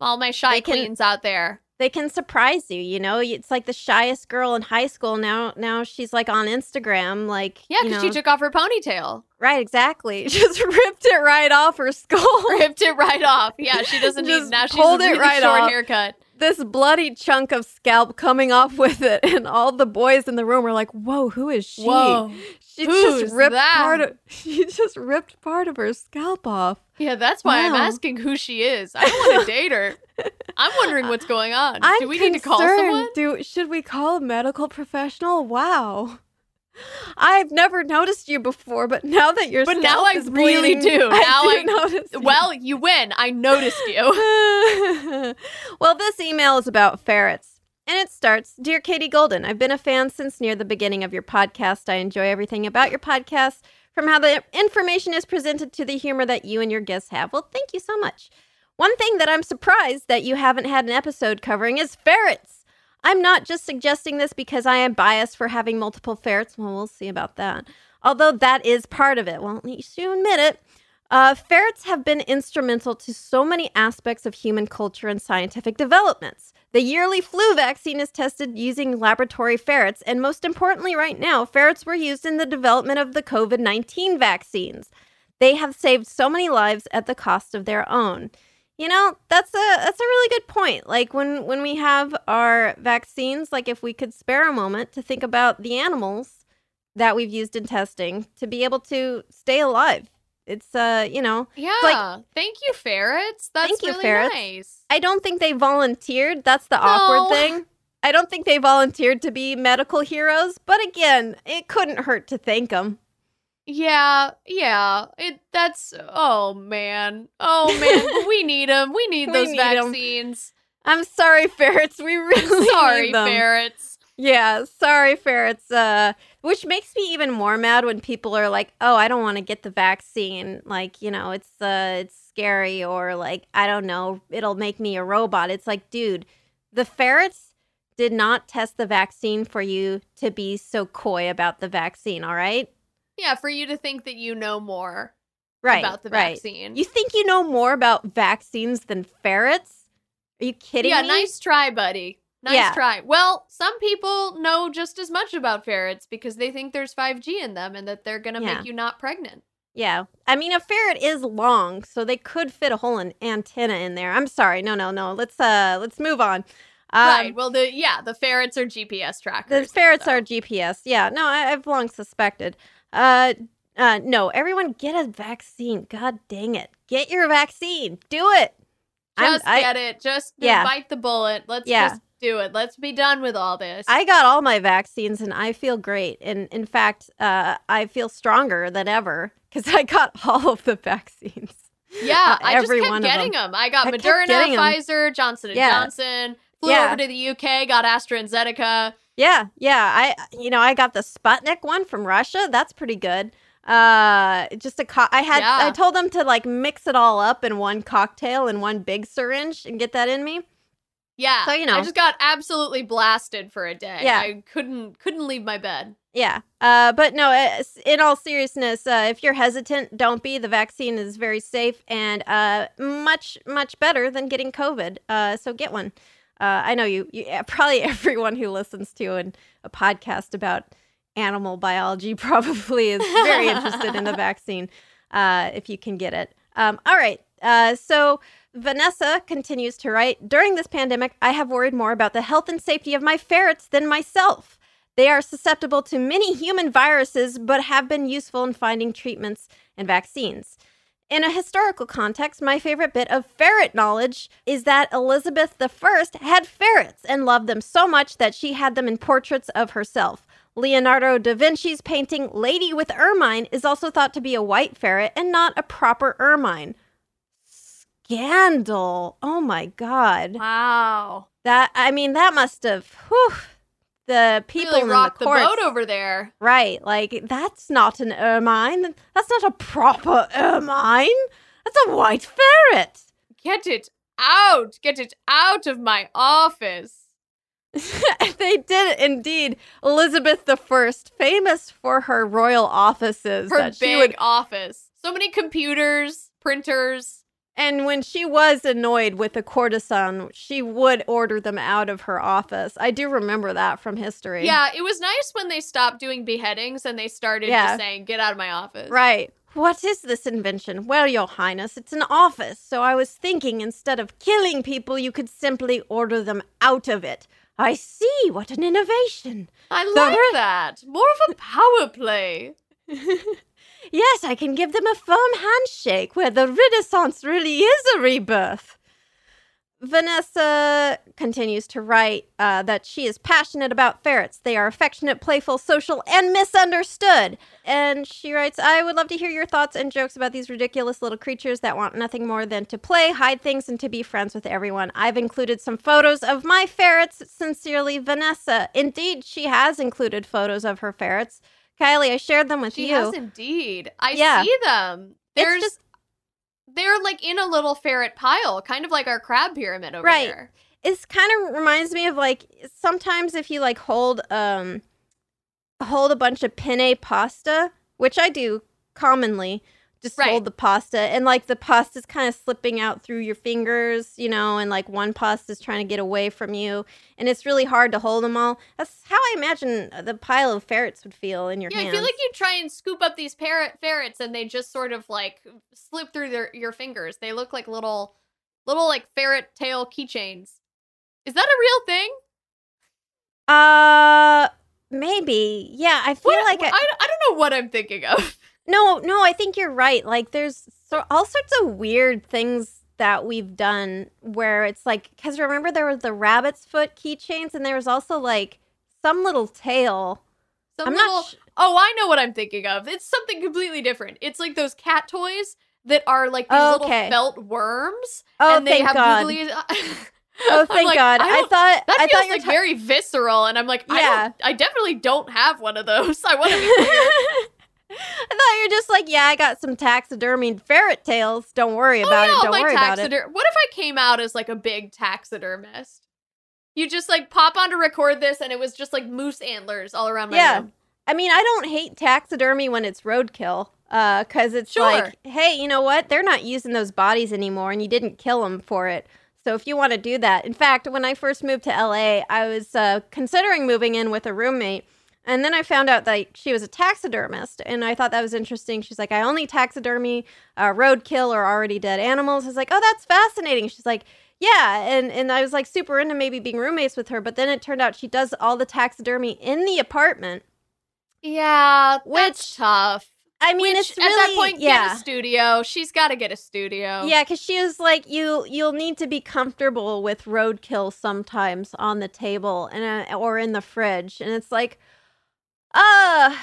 All my shy can- queens out there. They can surprise you, you know? It's like the shyest girl in high school now now she's like on Instagram like Yeah, because she took off her ponytail, Right, exactly. <laughs> Just ripped it right off her skull. ripped it right off. Yeah, <laughs> she doesn't need Just now. She's a it right short off. haircut. This bloody chunk of scalp coming off with it, and all the boys in the room are like, "Whoa, who is she?" Whoa. She who's just ripped that? part of. <laughs> She just ripped part of her scalp off. Yeah, that's why I'm asking who she is. I don't want to <laughs> date her. I'm wondering what's going on. I'm Do we need to call someone? Do should we call a medical professional? Wow. I've never noticed you before, but now that you're But now I really do. <laughs> Now I I- notice. you. Well, you win. I noticed you. <laughs> well, this email is about ferrets. And it starts Dear Katie Golden, I've been a fan since near the beginning of your podcast. I enjoy everything about your podcast, from how the information is presented to the humor that you and your guests have. Well, thank you so much. One thing that I'm surprised that you haven't had an episode covering is ferrets. I'm not just suggesting this because I am biased for having multiple ferrets. Well, we'll see about that. Although that is part of it. Well, at least you admit it. Uh, ferrets have been instrumental to so many aspects of human culture and scientific developments. The yearly flu vaccine is tested using laboratory ferrets, and most importantly, right now, ferrets were used in the development of the COVID 19 vaccines. They have saved so many lives at the cost of their own. You know, that's a that's a really good point. Like when when we have our vaccines, like if we could spare a moment to think about the animals that we've used in testing to be able to stay alive. It's uh, you know, Yeah. like- thank you, ferrets. That's Thank you, really ferrets. nice. I don't think they volunteered. That's the No. awkward <laughs> thing. I don't think they volunteered to be medical heroes, but again, it couldn't hurt to thank them. Yeah, yeah. It that's oh man. Oh man, <laughs> we need them. We need We those need 'em. vaccines. I'm sorry, ferrets. We <laughs> really Sorry, ferrets. Yeah, sorry, ferrets. Uh, which makes me even more mad when people are like, "Oh, I don't want to get the vaccine." Like, you know, it's uh, it's scary, or like, I don't know, it'll make me a robot. It's like, dude, the ferrets did not test the vaccine for you to be so coy about the vaccine. All right, Yeah, for you to think that you know more right about the right. vaccine. You think you know more about vaccines than ferrets? Are you kidding yeah, me? nice try, buddy. Nice Yeah. try. Well, some people know just as much about ferrets because they think there's 5G in them and that they're going to Yeah. make you not pregnant. Yeah. I mean a ferret is long, so they could fit a whole an- antenna in there. I'm sorry. No, no, no. Let's uh let's move on. Um, right. Well, the yeah, the ferrets are GPS trackers. The ferrets so. are GPS. Yeah. No, I, I've long suspected. Uh uh no, everyone get a vaccine. God dang it. Get your vaccine. Do it. I'm- Just I, get it. Just Yeah. bite the bullet. Let's Yeah. just do it. Let's be done with all this. I got all my vaccines and I feel great. And in fact, uh, I feel stronger than ever because <laughs> I got all of the vaccines. yeah, Uh, I just kept getting them. them. I got I Moderna. Pfizer, Johnson and Yeah. Johnson. Flew Yeah. over to the UK, got AstraZeneca. Yeah, yeah. I you know, I got the Sputnik one from Russia. That's pretty good. Uh just a co- I had I told them to like mix it all up in one cocktail in one big syringe and get that in me. Yeah, So, you know. I just got absolutely blasted for a day. Yeah. I couldn't couldn't leave my bed. Yeah. Uh but no, in all seriousness, uh if you're hesitant, don't be. The vaccine is very safe and uh much much better than getting COVID. Uh so get one. Uh I know you, you <laughs> probably everyone who listens to an, a podcast about animal biology <laughs> probably is very interested in the <laughs> vaccine uh, if you can get it. Um, all right. Uh, so Vanessa continues to write During this pandemic, I have worried more about the health and safety of my ferrets than myself. They are susceptible to many human viruses, but have been useful in finding treatments and vaccines. In a historical context, my favorite bit of ferret knowledge is that Elizabeth I had ferrets and loved them so much that she had them in portraits of herself. Leonardo da Vinci's painting Lady with Ermine is also thought to be a white ferret and not a proper ermine. Scandal. Oh my god. Wow. That I mean that must have whew, the people really in the the, boat over there. Right, like that's not an ermine. That's not a proper ermine. That's a white ferret. Get it out. Get it out of my office. <laughs> they did indeed. Elizabeth the First, famous for her royal offices, Her that big would, office. So many computers, printers. And when she was annoyed with a courtesan, she would order them out of her office. I do remember that from history. Yeah, it was nice when they stopped doing beheadings and they started Yeah. just saying, get out of my office. Right. What is this invention? Well, Your Highness, it's an office, so I was thinking instead of killing people, you could simply order them out of it. I see, what an innovation. I The like re- that. More of a power play. <laughs> Yes, I can give them a firm handshake where the Renaissance really is a rebirth. Vanessa continues to write uh, that she is passionate about ferrets. They are affectionate, playful, social, and misunderstood. And she writes, I would love to hear your thoughts and jokes about these ridiculous little creatures that want nothing more than to play, hide things, and to be friends with everyone. I've included some photos of my ferrets. Sincerely, Vanessa. Indeed, she has included photos of her ferrets. Kylie, I shared them with She you. has indeed. I Yeah. see them. There's It's just they're like in a little ferret pile, kind of like our crab pyramid over Right. there. It's kind of reminds me of like sometimes if you like hold um hold a bunch of penne pasta, which I do commonly, just Right. hold the pasta and like the pasta's kind of slipping out through your fingers, you know, and like one pasta's trying to get away from you and it's really hard to hold them all. That's how I imagine the pile of ferrets would feel in your Yeah, I feel like you try and scoop up these parrot ferrets and they just sort of like slip through their your fingers. They look like little little like ferret tail keychains. Is that a real thing? uh maybe. Yeah, I feel What- like I, I, I don't know what I'm thinking of. <laughs> No, no, I think you're right. Like there's so, all sorts of weird things that we've done where it's like cuz remember there was the rabbit's foot keychains and there was also like some little tail. Some I'm little not sh- Oh, I know what I'm thinking of. It's something completely different. It's like those cat toys that are like these Oh, little okay. felt worms Oh, and they thank have God. googly <laughs> Oh, thank like, God. I, I, thought that I feels thought were like ta- very visceral and I'm like I Yeah. don't I definitely don't have one of those. <laughs> I want to be. <laughs> I thought you were just like, yeah, I got some taxidermied ferret tails. Don't worry about oh, it. Don't worry about it. What if I came out as like a big taxidermist? You just like pop on to record this and it was just like moose antlers all around my Yeah. room. I mean, I don't hate taxidermy when it's roadkill, uh, because it's Sure. like, hey, you know what? They're not using those bodies anymore, and you didn't kill them for it. So if you want to do that, in fact, when I first moved to LA, I was uh, considering moving in with a roommate, and then I found out that she was a taxidermist, and I thought that was interesting. She's like, I only taxidermy uh, roadkill or already dead animals. I was like, oh, that's fascinating. She's like. Yeah, and and I was like super into maybe being roommates with her, but then it turned out she does all the taxidermy in the apartment. Yeah, Which- tough. I mean, Which, it's at really that point, yeah, get a studio. She's got to get a studio. yeah, because she was like, you you'll need to be comfortable with roadkill sometimes on the table and uh, or in the fridge, and it's like, uh,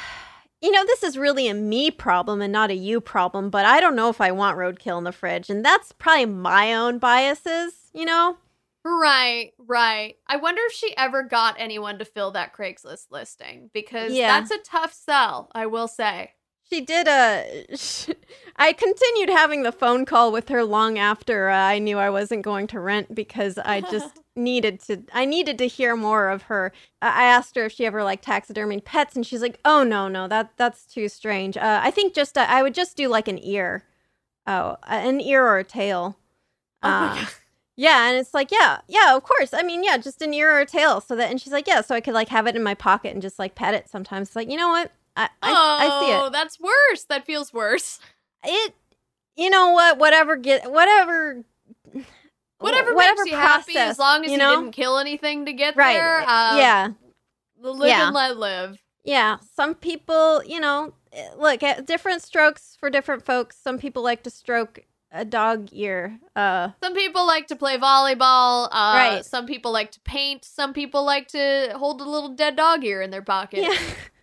you know, this is really a me problem and not a you problem. But I don't know if I want roadkill in the fridge, and that's probably my own biases, you know. Right, right. I wonder if she ever got anyone to fill that Craigslist listing because Yeah. that's a tough sell, I will say. She did a. I continued having the phone call with her long after uh, I knew I wasn't going to rent because I just <laughs> needed to. I needed to hear more of her. I I asked her if she ever liked taxidermy pets, and she's like, "Oh no, no, that that's too strange. Uh, I think just uh, I would just do like an ear, oh, an ear or a tail. Oh Uh, yeah, and it's like, yeah, yeah, of course. I mean, yeah, just an ear or a tail, so that. And she's like, yeah, so I could like have it in my pocket and just like pet it sometimes. It's like, you know what? I I, I see it. Oh, that's worse. That feels worse. it you know what whatever get whatever Whatever, whatever makes you happy, as long as you you didn't kill anything to get right there. Uh, yeah live yeah. and let live. yeah some people you know eh, look at different strokes for different folks some people like to stroke a dog ear uh Some people like to play volleyball. Uh, Right. Some people like to paint. Some people like to hold a little dead dog ear in their pocket. yeah <laughs>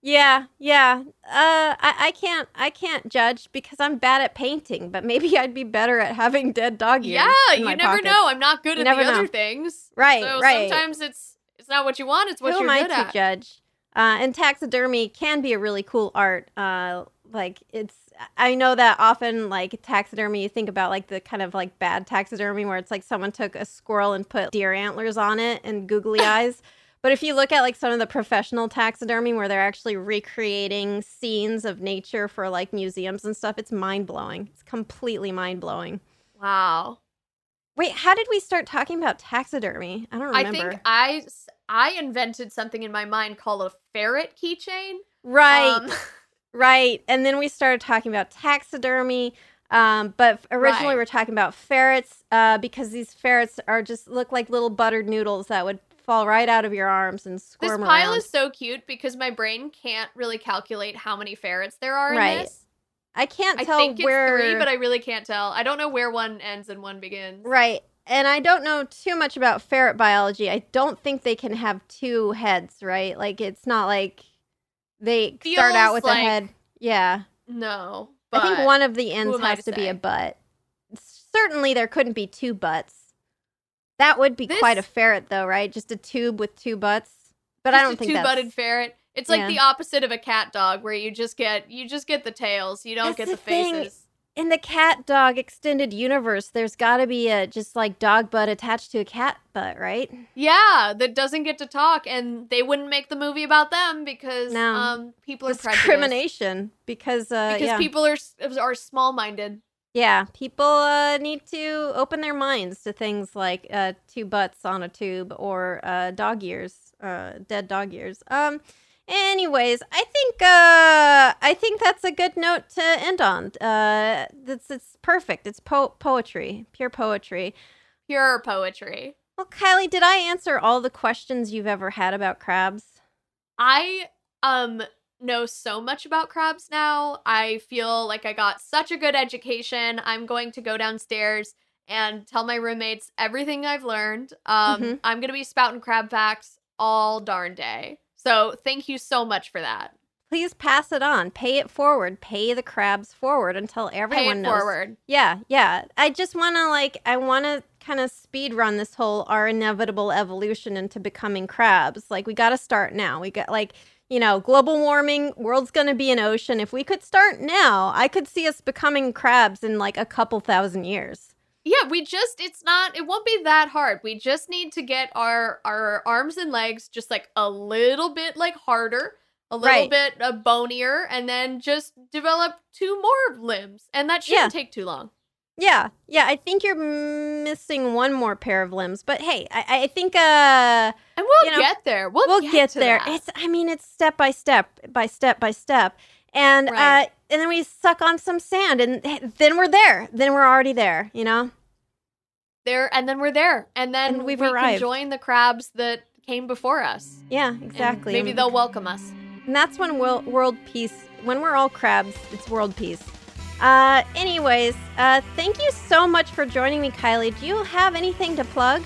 yeah yeah uh I, I can't i can't judge because i'm bad at painting but maybe <laughs> i'd be better at having dead dog ears Yeah, you never pockets. know. I'm not good You at the never other things. Right, So right. sometimes it's it's not what you want, it's what Who you're am I good to at. judge? Uh, and taxidermy can be a really cool art. Uh, like it's, I know that often like taxidermy, you think about like the kind of like bad taxidermy where it's like someone took a squirrel and put deer antlers on it and googly <laughs> eyes. But if you look at like some of the professional taxidermy where they're actually recreating scenes of nature for like museums and stuff, it's mind blowing. It's completely mind blowing. Wow. Wait, how did we start talking about taxidermy? I don't remember. I think I I invented something in my mind called a ferret keychain. right. Um, <laughs> Right. And then we started talking about taxidermy. Um, but originally Right. we are talking about ferrets uh, because these ferrets are just look like little buttered noodles that would fall right out of your arms and this squirm pile around. is so cute because my brain can't really calculate how many ferrets there are in Right. this. I can't tell I think it's where. three, but I really can't tell. I don't know where one ends and one begins. Right. And I don't know too much about ferret biology. I don't think they can have two heads, right? Like it's not like they start out with like- a head. Yeah. No. I think one of the ends has to to be a butt. Certainly, there couldn't be two butts. That would be quite a ferret, though, right? Just a tube with two butts. But I don't a think two-butted ferret. It's like Yeah. the opposite of a cat dog, where you just get you just get the tails, you don't That's get the the thing. faces. in the cat dog extended universe, there's got to be a just like dog butt attached to a cat butt, right? Yeah, that doesn't get to talk, and they wouldn't make the movie about them because No. um people are. Discrimination because uh because yeah. people are are small minded. Yeah, people uh, need to open their minds to things like uh, two butts on a tube or uh, dog ears, uh, dead dog ears. Um, anyways, I think uh, I think that's a good note to end on. Uh, that's it's perfect. It's po- poetry, pure poetry. Pure poetry. Well, Kylie, did I answer all the questions you've ever had about crabs? I um know so much about crabs now. I feel like I got such a good education. I'm going to go downstairs and tell my roommates everything I've learned. Um Mhm. I'm going to be spouting crab facts all darn day. So, thank you so much for that. Please pass it on. Pay it forward. Pay the crabs forward until everyone Pay it knows. forward. Yeah, yeah. I just want to like I want to kind of speed run this whole our inevitable evolution into becoming crabs. Like we got to start now. We got like you know, global warming, world's going to be an ocean. If we could start now, I could see us becoming crabs in like a couple thousand years. Yeah, we just it's not it won't be that hard. We just need to get our our arms and legs just like a little bit like harder, a little Right. bit uh, bonier and then just develop two more limbs. And that shouldn't take too long. Yeah, yeah. I think you're missing one more pair of limbs, but hey, I, I think uh And we'll You know, get there. We'll, we'll get, to there. that. It's I mean it's step by step by step by step. And Right. uh and then we suck on some sand and then we're there. Then we're already there, you know? there and then we're there. And then And we've we arrived. can join the crabs that came before us. Yeah, And exactly. maybe they'll welcome us. And that's when world peace, when we're all crabs, it's world peace. Uh, anyways, uh, thank you so much for joining me, Kylie. Do you have anything to plug?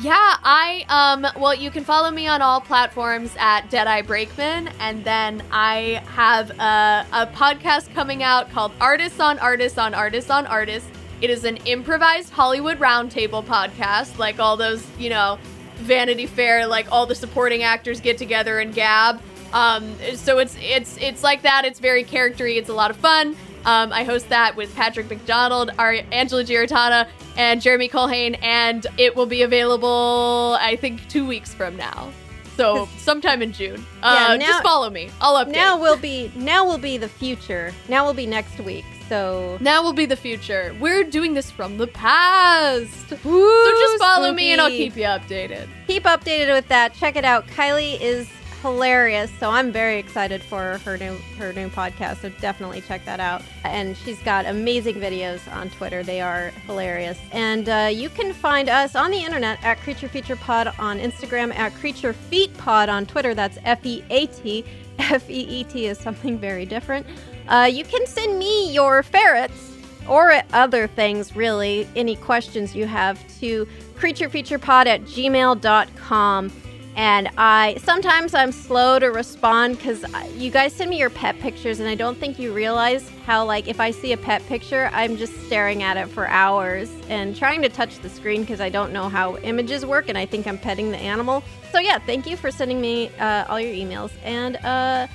Yeah, I um well you can follow me on all platforms at Deadeye Brakeman and then I have a, a podcast coming out called Artists on Artists on Artists on Artists. It is an improvised Hollywood roundtable podcast, like all those, you know, Vanity Fair, like all the supporting actors get together and gab. Um, so it's it's it's like that. It's very charactery. It's a lot of fun. Um, I host that with Patrick McDonald, our Angela Giratana, and Jeremy Culhane, and it will be available, I think, two weeks from now. So <laughs> sometime in June. Uh, Yeah, now- just follow me. I'll update. Now will be now will be the future. Now will be next week. So now will be the future. We're doing this from the past. so just follow me and I'll keep you updated. keep updated with that. Check it out. Kylie is hilarious, so I'm very excited for her new her new podcast. So definitely check that out. And she's got amazing videos on Twitter. They are hilarious. And uh, you can find us on the internet at Creature Feature Pod on Instagram, at Creature Feat Pod on Twitter. That's F E A T. F E E T is something very different. Uh, you can send me your ferrets or other things, really, any questions you have to creaturefeaturepod at gmail.com. And I sometimes I'm slow to respond because you guys send me your pet pictures, and I don't think you realize how, like, if I see a pet picture, I'm just staring at it for hours and trying to touch the screen because I don't know how images work, and I think I'm petting the animal. So, yeah, thank you for sending me uh, all your emails. And, uh,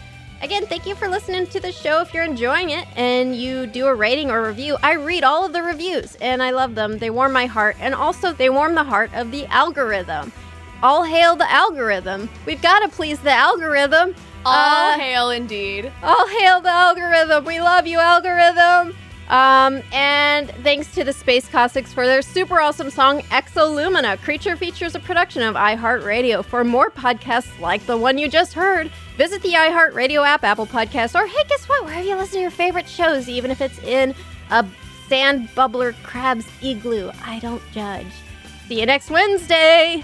Again, thank you for listening to the show. If you're enjoying it and you do a rating or review, I read all of the reviews and I love them. They warm my heart and also they warm the heart of the algorithm. All hail the algorithm. We've got to please the algorithm. All Uh, hail indeed. all hail the algorithm. We love you, algorithm. Um, and thanks to the Space Cossack's for their super awesome song Exolumina. Creature features a production of iHeartRadio. For more podcasts like the one you just heard, visit the iHeartRadio app, Apple Podcasts, or hey, guess what? Wherever you listen to your favorite shows, even if it's in a sand bubbler crab's igloo. I don't judge. See you next Wednesday.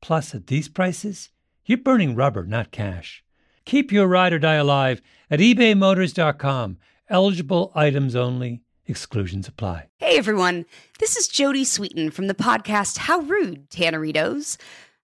Plus, at these prices, you're burning rubber, not cash. Keep your ride or die alive at ebaymotors.com. Eligible items only. Exclusions apply. Hey everyone, this is Jodie Sweetin from the podcast How Rude, Tanneritos.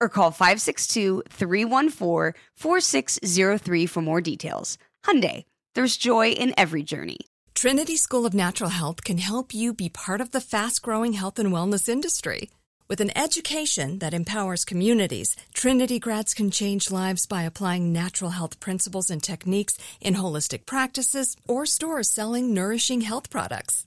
or call 562-314-4603 for more details. Hyundai, there's joy in every journey. Trinity School of Natural Health can help you be part of the fast-growing health and wellness industry. With an education that empowers communities, Trinity grads can change lives by applying natural health principles and techniques in holistic practices or stores selling nourishing health products.